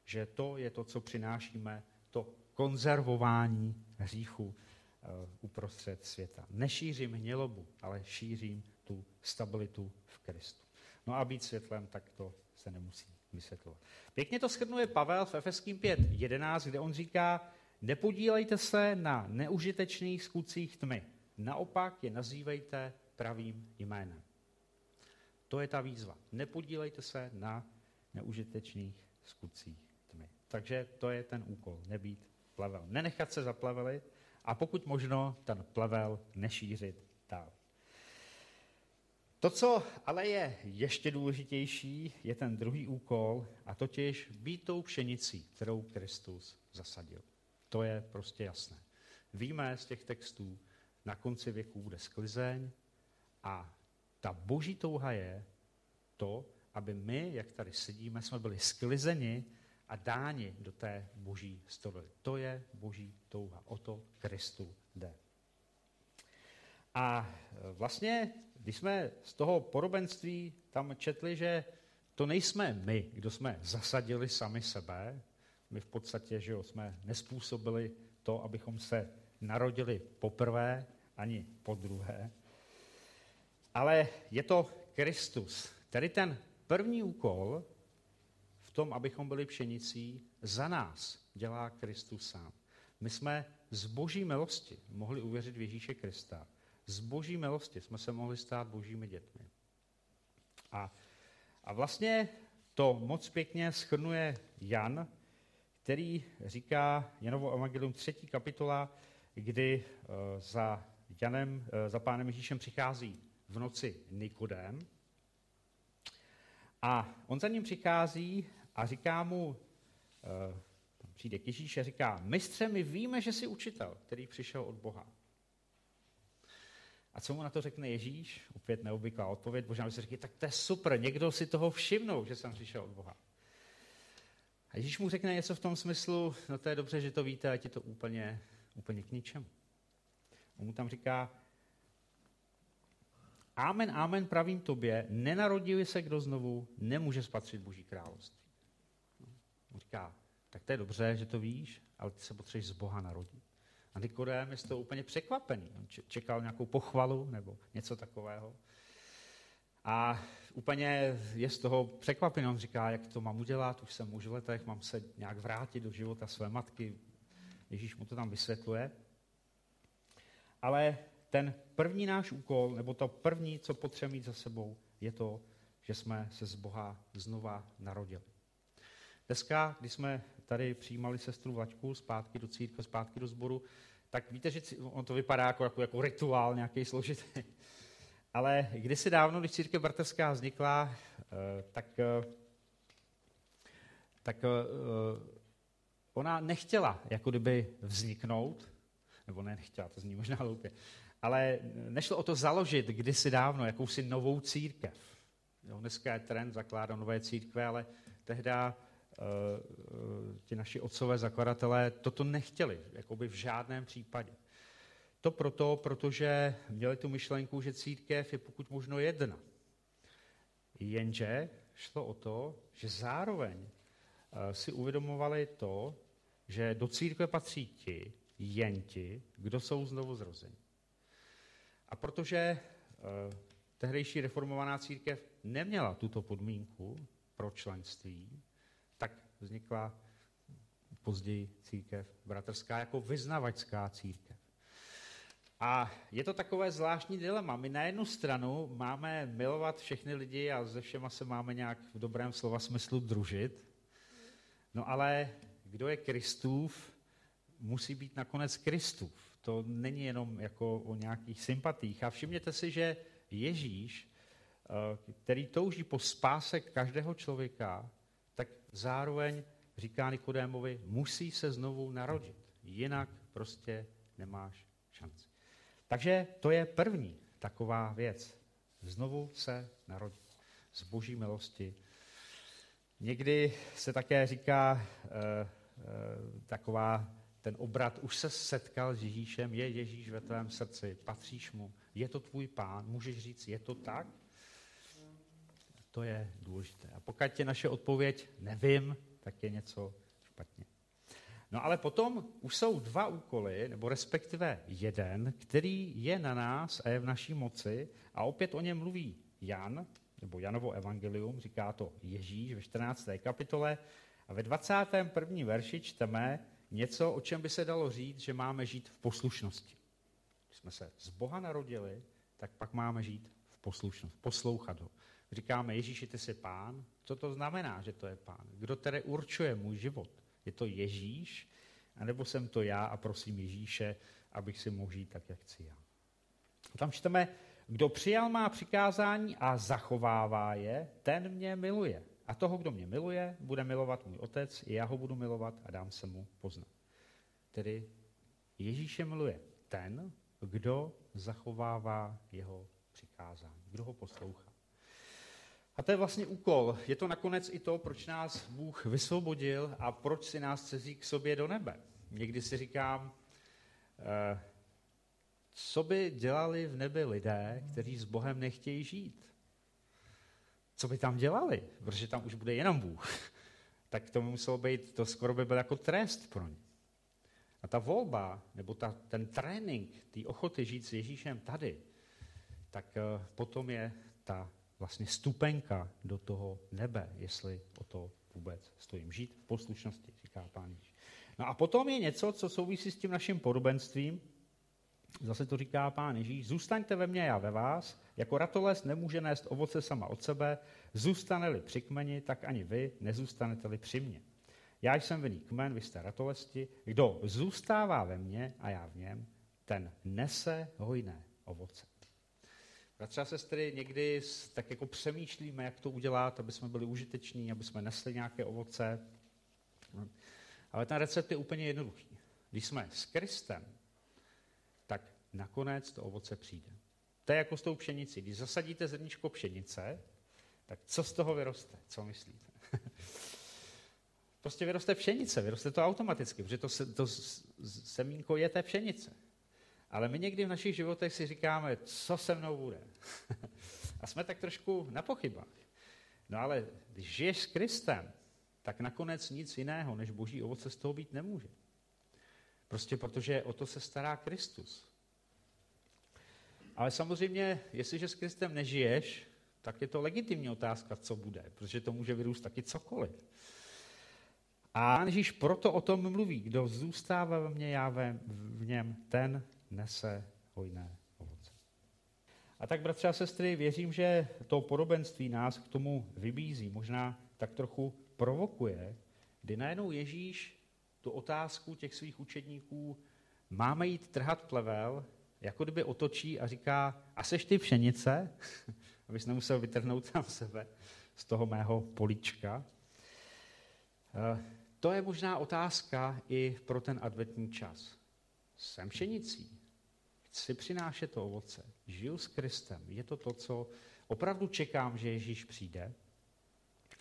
Že to je to, co přinášíme, to konzervování hříchu eh, uprostřed světa. Nešířím hnělobu, ale šířím tu stabilitu v Kristu. No a být světlem, tak to se nemusí vysvětlovat. Pěkně to shrnuje Pavel v Efeským 5.11, kde on říká, Nepodílejte se na neužitečných skutcích tmy. Naopak je nazývejte pravým jménem. To je ta výzva. Nepodílejte se na neužitečných skutcích tmy. Takže to je ten úkol, nebýt plevel. Nenechat se zaplevelit a pokud možno ten plevel nešířit dál. To, co ale je ještě důležitější, je ten druhý úkol, a totiž být tou pšenicí, kterou Kristus zasadil. To je prostě jasné. Víme z těch textů, na konci věku bude sklizeň a ta boží touha je to, aby my, jak tady sedíme, jsme byli sklizeni a dáni do té boží stoly. To je boží touha. O to Kristu jde. A vlastně, když jsme z toho podobenství tam četli, že to nejsme my, kdo jsme zasadili sami sebe, my v podstatě že jo, jsme nespůsobili to, abychom se narodili poprvé ani po druhé. Ale je to Kristus. Tedy ten první úkol v tom, abychom byli pšenicí, za nás dělá Kristus sám. My jsme z boží milosti mohli uvěřit v Ježíše Krista. Z boží milosti jsme se mohli stát božími dětmi. A, a vlastně to moc pěkně schrnuje Jan který říká Janovo evangelium třetí kapitola, kdy eh, za Janem, eh, za pánem Ježíšem přichází v noci Nikodem. A on za ním přichází a říká mu, eh, přijde k Ježíši a říká, mistře, my víme, že jsi učitel, který přišel od Boha. A co mu na to řekne Ježíš? Opět neobvyklá odpověď. Možná by se řekl, tak to je super, někdo si toho všimnul, že jsem přišel od Boha. A Ježíš mu řekne něco v tom smyslu, no to je dobře, že to víte, a ti to úplně, úplně k ničemu. On mu tam říká, Amen, amen, pravím tobě, nenarodil se kdo znovu, nemůže spatřit Boží království. On říká, tak to je dobře, že to víš, ale ty se potřebuješ z Boha narodit. A Nikodém je z toho úplně překvapený. On čekal nějakou pochvalu nebo něco takového. A úplně je z toho překvapený. On říká, jak to mám udělat, už jsem muž v letech, mám se nějak vrátit do života své matky. Ježíš mu to tam vysvětluje. Ale ten první náš úkol, nebo to první, co potřebujeme mít za sebou, je to, že jsme se z Boha znova narodili. Dneska, když jsme tady přijímali sestru Vlaďku zpátky do církve, zpátky do sboru, tak víte, že on to vypadá jako, jako, jako rituál nějaký složitý. Ale kdysi dávno, když církev bratrská vznikla, eh, tak, eh, tak eh, ona nechtěla jako kdyby vzniknout, nebo ne nechtěla, to zní možná hloupě, ale nešlo o to založit kdysi dávno jakousi novou církev. Jo, dneska je trend zakládat nové církve, ale tehdy ti naši otcové zakladatelé toto nechtěli, jakoby v žádném případě. To proto, protože měli tu myšlenku, že církev je pokud možno jedna. Jenže šlo o to, že zároveň uh, si uvědomovali to, že do církve patří ti, jen ti, kdo jsou znovu zrozeni. A protože uh, tehdejší reformovaná církev neměla tuto podmínku pro členství, tak vznikla později církev bratrská jako vyznavačská církev. A je to takové zvláštní dilema. My na jednu stranu máme milovat všechny lidi a ze všema se máme nějak v dobrém slova smyslu družit. No ale kdo je Kristův, musí být nakonec Kristův to není jenom jako o nějakých sympatích. A všimněte si, že Ježíš, eh, který touží po spáse každého člověka, tak zároveň říká Nikodémovi, musí se znovu narodit, jinak prostě nemáš šanci. Takže to je první taková věc. Znovu se narodit z boží milosti. Někdy se také říká e, e, taková ten obrat už se setkal s Ježíšem, je Ježíš ve tvém srdci, patříš mu, je to tvůj pán, můžeš říct, je to tak? To je důležité. A pokud je naše odpověď nevím, tak je něco špatně. No ale potom už jsou dva úkoly, nebo respektive jeden, který je na nás a je v naší moci a opět o něm mluví Jan, nebo Janovo evangelium, říká to Ježíš ve 14. kapitole a ve 21. verši čteme, něco, o čem by se dalo říct, že máme žít v poslušnosti. Když jsme se z Boha narodili, tak pak máme žít v poslušnosti, poslouchat ho. Říkáme, Ježíši, ty jsi pán. Co to znamená, že to je pán? Kdo tedy určuje můj život? Je to Ježíš? A nebo jsem to já a prosím Ježíše, abych si mohl žít tak, jak chci já. A tam čteme, kdo přijal má přikázání a zachovává je, ten mě miluje. A toho, kdo mě miluje, bude milovat můj otec, i já ho budu milovat a dám se mu poznat. Tedy Ježíše miluje ten, kdo zachovává jeho přikázání, kdo ho poslouchá. A to je vlastně úkol. Je to nakonec i to, proč nás Bůh vysvobodil a proč si nás cezí k sobě do nebe. Někdy si říkám, eh, co by dělali v nebi lidé, kteří s Bohem nechtějí žít? co by tam dělali, protože tam už bude jenom Bůh. [LAUGHS] tak to muselo být, to skoro by byl jako trest pro ně. A ta volba, nebo ta, ten trénink, ty ochoty žít s Ježíšem tady, tak uh, potom je ta vlastně stupenka do toho nebe, jestli o to vůbec stojím. Žít v poslušnosti, říká pán Ježíš. No a potom je něco, co souvisí s tím naším podobenstvím, Zase to říká pán Ježíš, zůstaňte ve mně, já ve vás, jako ratolest nemůže nést ovoce sama od sebe, zůstane-li při kmeni, tak ani vy nezůstanete-li při mně. Já jsem vinný kmen, vy jste ratolesti, kdo zůstává ve mně a já v něm, ten nese hojné ovoce. A sestry, někdy tak jako přemýšlíme, jak to udělat, aby jsme byli užiteční, aby jsme nesli nějaké ovoce. Ale ten recept je úplně jednoduchý. Když jsme s Kristem, tak nakonec to ovoce přijde. To je jako s tou pšenicí. Když zasadíte zrničko pšenice, tak co z toho vyroste? Co myslíte? [LAUGHS] prostě vyroste pšenice, vyroste to automaticky, protože to, to semínko je té pšenice. Ale my někdy v našich životech si říkáme, co se mnou bude. [LAUGHS] A jsme tak trošku na pochybách. No ale když žiješ s Kristem, tak nakonec nic jiného než boží ovoce z toho být nemůže. Prostě protože o to se stará Kristus. Ale samozřejmě, jestliže s Kristem nežiješ, tak je to legitimní otázka, co bude, protože to může vyrůst taky cokoliv. A Ježíš proto o tom mluví, kdo zůstává ve mně, já v něm, ten nese hojné ovoce. A tak, bratři a sestry, věřím, že to podobenství nás k tomu vybízí, možná tak trochu provokuje, kdy najednou Ježíš tu otázku těch svých učedníků, máme jít trhat plevel, jako kdyby otočí a říká, a seš ty pšenice? [LAUGHS] Abys nemusel vytrhnout sám sebe z toho mého políčka. Eh, to je možná otázka i pro ten adventní čas. Jsem pšenicí. Chci přinášet to ovoce. Žiju s Kristem. Je to to, co opravdu čekám, že Ježíš přijde.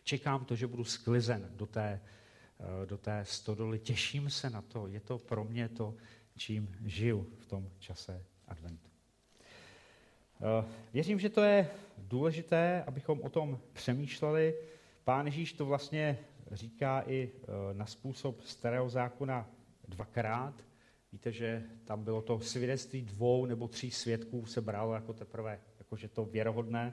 Čekám to, že budu sklizen do té, eh, do té stodoly. Těším se na to. Je to pro mě to, čím žiju v tom čase adventu. Eh, věřím, že to je důležité, abychom o tom přemýšleli. Pán Ježíš to vlastně říká i eh, na způsob starého zákona dvakrát. Víte, že tam bylo to svědectví dvou nebo tří svědků se bralo jako teprve, jakože to věrohodné.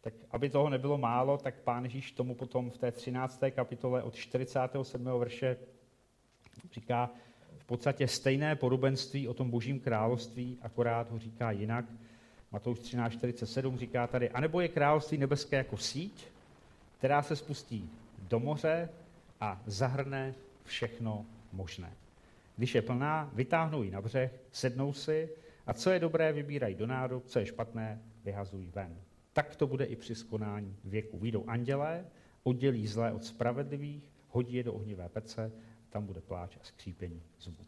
Tak aby toho nebylo málo, tak pán Ježíš tomu potom v té 13. kapitole od 47. verše říká v podstatě stejné podobenství o tom božím království, akorát ho říká jinak. Matouš 13.47 říká tady, anebo je království nebeské jako síť, která se spustí do moře a zahrne všechno možné. Když je plná, vytáhnou ji na břeh, sednou si a co je dobré, vybírají do nádob, co je špatné, vyhazují ven. Tak to bude i při skonání věku. Výjdou andělé, oddělí zlé od spravedlivých, hodí je do ohnivé pece, tam bude pláč a skřípění zubů.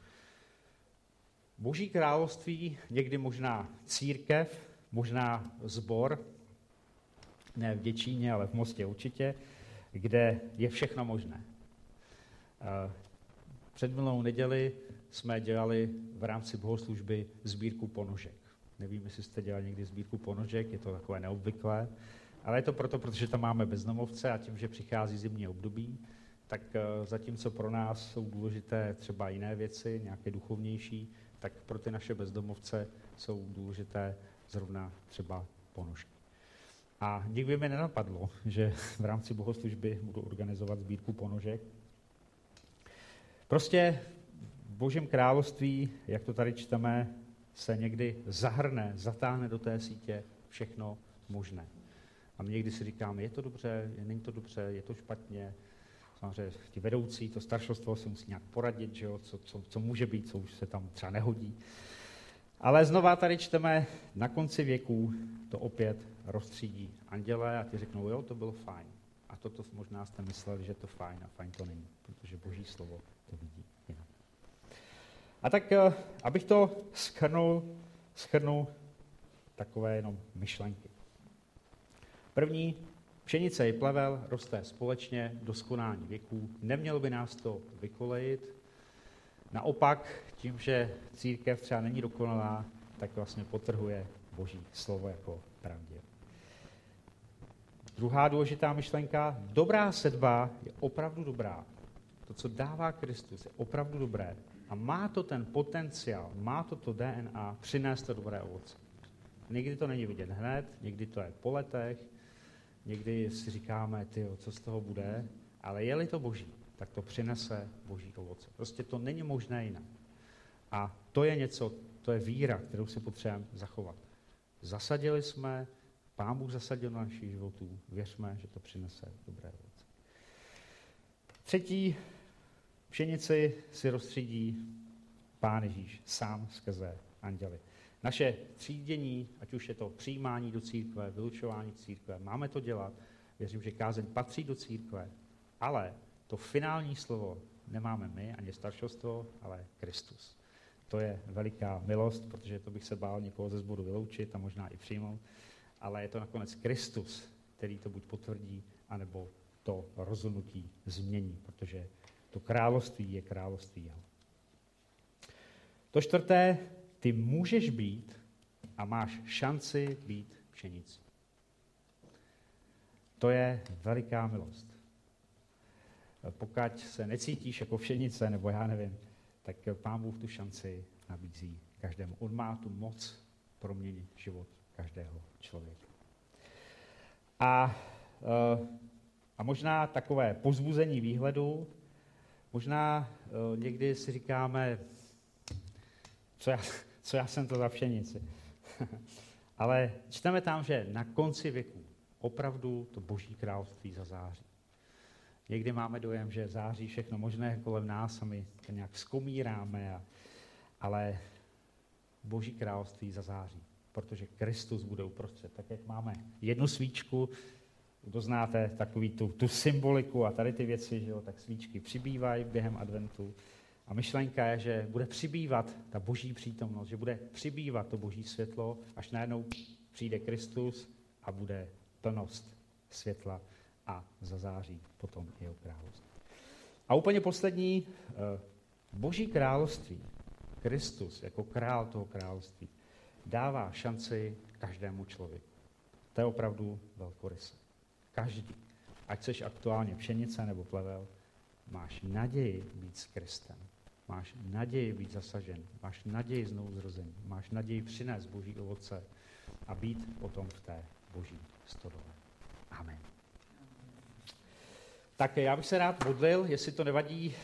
Boží království, někdy možná církev, možná zbor, ne v Děčíně, ale v Mostě určitě, kde je všechno možné. Před minulou neděli jsme dělali v rámci bohoslužby sbírku ponožek. Nevím, jestli jste dělali někdy sbírku ponožek, je to takové neobvyklé, ale je to proto, protože tam máme bezdomovce a tím, že přichází zimní období, tak eh, zatímco pro nás jsou důležité třeba jiné věci, nějaké duchovnější, tak pro ty naše bezdomovce jsou důležité zrovna třeba ponožky. A nikdy mi nenapadlo, že v rámci bohoslužby budu organizovat sbírku ponožek. Prostě v Božím království, jak to tady čteme, se někdy zahrne, zatáhne do té sítě všechno možné. A my někdy si říkáme, je to dobře, není to dobře, je to špatně. Samozřejmě ti vedoucí, to staršostvo se musí nějak poradit, že jo, co, co, co může být, co už se tam třeba nehodí. Ale znova tady čteme, na konci věků to opět rozstřídí anděle a ti řeknou, jo, to bylo fajn. A toto možná jste mysleli, že to fajn a fajn to není, protože boží slovo to vidí jinak. A tak, eh, abych to schrnul, schrnul takové jenom myšlenky. První, pšenice i plevel roste společně do skonání věků. Nemělo by nás to vykolejit. Naopak, tím, že církev třeba není dokonalá, tak vlastně potrhuje Boží slovo jako pravdě. Druhá důležitá myšlenka, dobrá sedba je opravdu dobrá. To, co dává Kristus, je opravdu dobré. A má to ten potenciál, má to to DNA přinést to dobré ovoce. Někdy to není vidět hned, někdy to je po letech, někdy si říkáme, ty, co z toho bude, ale je-li to boží, tak to přinese boží ovoce. Prostě to není možné jinak. A to je něco, to je víra, kterou si potřebujeme zachovat. Zasadili jsme, Pán Bůh zasadil na našich životů, věřme, že to přinese dobré ovoce. Třetí pšenici si rozstřídí Pán Ježíš sám skrze anděli. Naše třídění, ať už je to přijímání do církve, vylučování církve, máme to dělat. Věřím, že kázeň patří do církve, ale to finální slovo nemáme my ani staršostvo, ale Kristus. To je veliká milost, protože to bych se bál někoho ze sboru vyloučit a možná i přijmout, ale je to nakonec Kristus, který to buď potvrdí, anebo to rozhodnutí změní, protože to království je království jeho. To čtvrté, ty můžeš být a máš šanci být pšenicí. To je veliká milost. Pokud se necítíš jako pšenice, nebo já nevím, tak Pán Bůh tu šanci nabízí každému. On má tu moc proměnit život každého člověka. A, eh, a možná takové pozbuzení výhledu, možná eh, někdy si říkáme, co já, co já jsem to za pšenici. [LAUGHS] Ale čteme tam, že na konci věku opravdu to boží království zazáří. Někdy máme dojem, že září všechno možné kolem nás a my to nějak zkomíráme, a, ale boží království zazáří, protože Kristus bude uprostřed. Tak jak máme jednu svíčku, to znáte, takový tu, tu symboliku a tady ty věci, že jo, tak svíčky přibývají během adventu. A myšlenka je, že bude přibývat ta boží přítomnost, že bude přibývat to boží světlo, až najednou přijde Kristus a bude plnost světla a zazáří potom jeho království. A úplně poslední, eh, boží království, Kristus jako král toho království, dává šanci každému člověku. To je opravdu velkoryse. Každý, ať jsi aktuálně pšenice nebo plevel, máš naději být s Kristem. Máš naději být zasažen, máš naději znovu zrození, máš naději přinést boží ovoce a být potom v té boží stodole. Amen. Tak já bych se rád modlil, jestli to nevadí.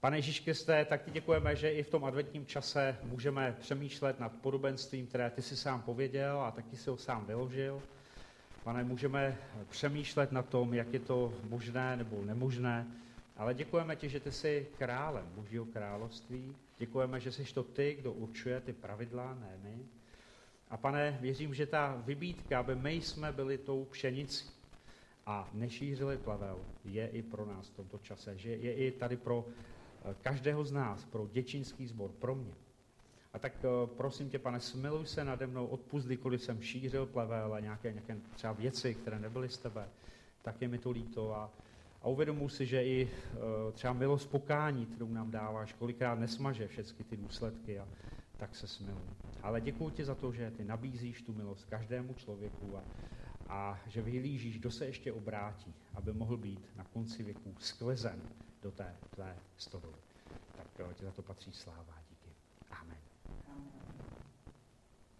Pane Ježíš Kriste, tak ti děkujeme, že i v tom adventním čase můžeme přemýšlet nad podobenstvím, které ty si sám pověděl a taky si ho sám vyložil. Pane, můžeme přemýšlet na tom, jak je to možné nebo nemožné, ale děkujeme ti, že ty jsi králem Božího království. Děkujeme, že jsi to ty, kdo určuje ty pravidla, ne my. A pane, věřím, že ta vybídka, aby my jsme byli tou pšenicí a nešířili plavel, je i pro nás v tomto čase, že je i tady pro eh, každého z nás, pro děčínský sbor, pro mě. A tak eh, prosím tě, pane, smiluj se nade mnou, odpust, kdykoliv jsem šířil plevel a nějaké, nějaké třeba věci, které nebyly z tebe, tak je mi to líto a, a uvědomuji si, že i uh, třeba milost pokání, kterou nám dáváš, kolikrát nesmaže všechny ty důsledky a tak se smiluj. Ale děkuji ti za to, že ty nabízíš tu milost každému člověku a, a že vyhlížíš, kdo se ještě obrátí, aby mohl být na konci věku sklezen do té tvé stodoly. Tak ti za to patří sláva.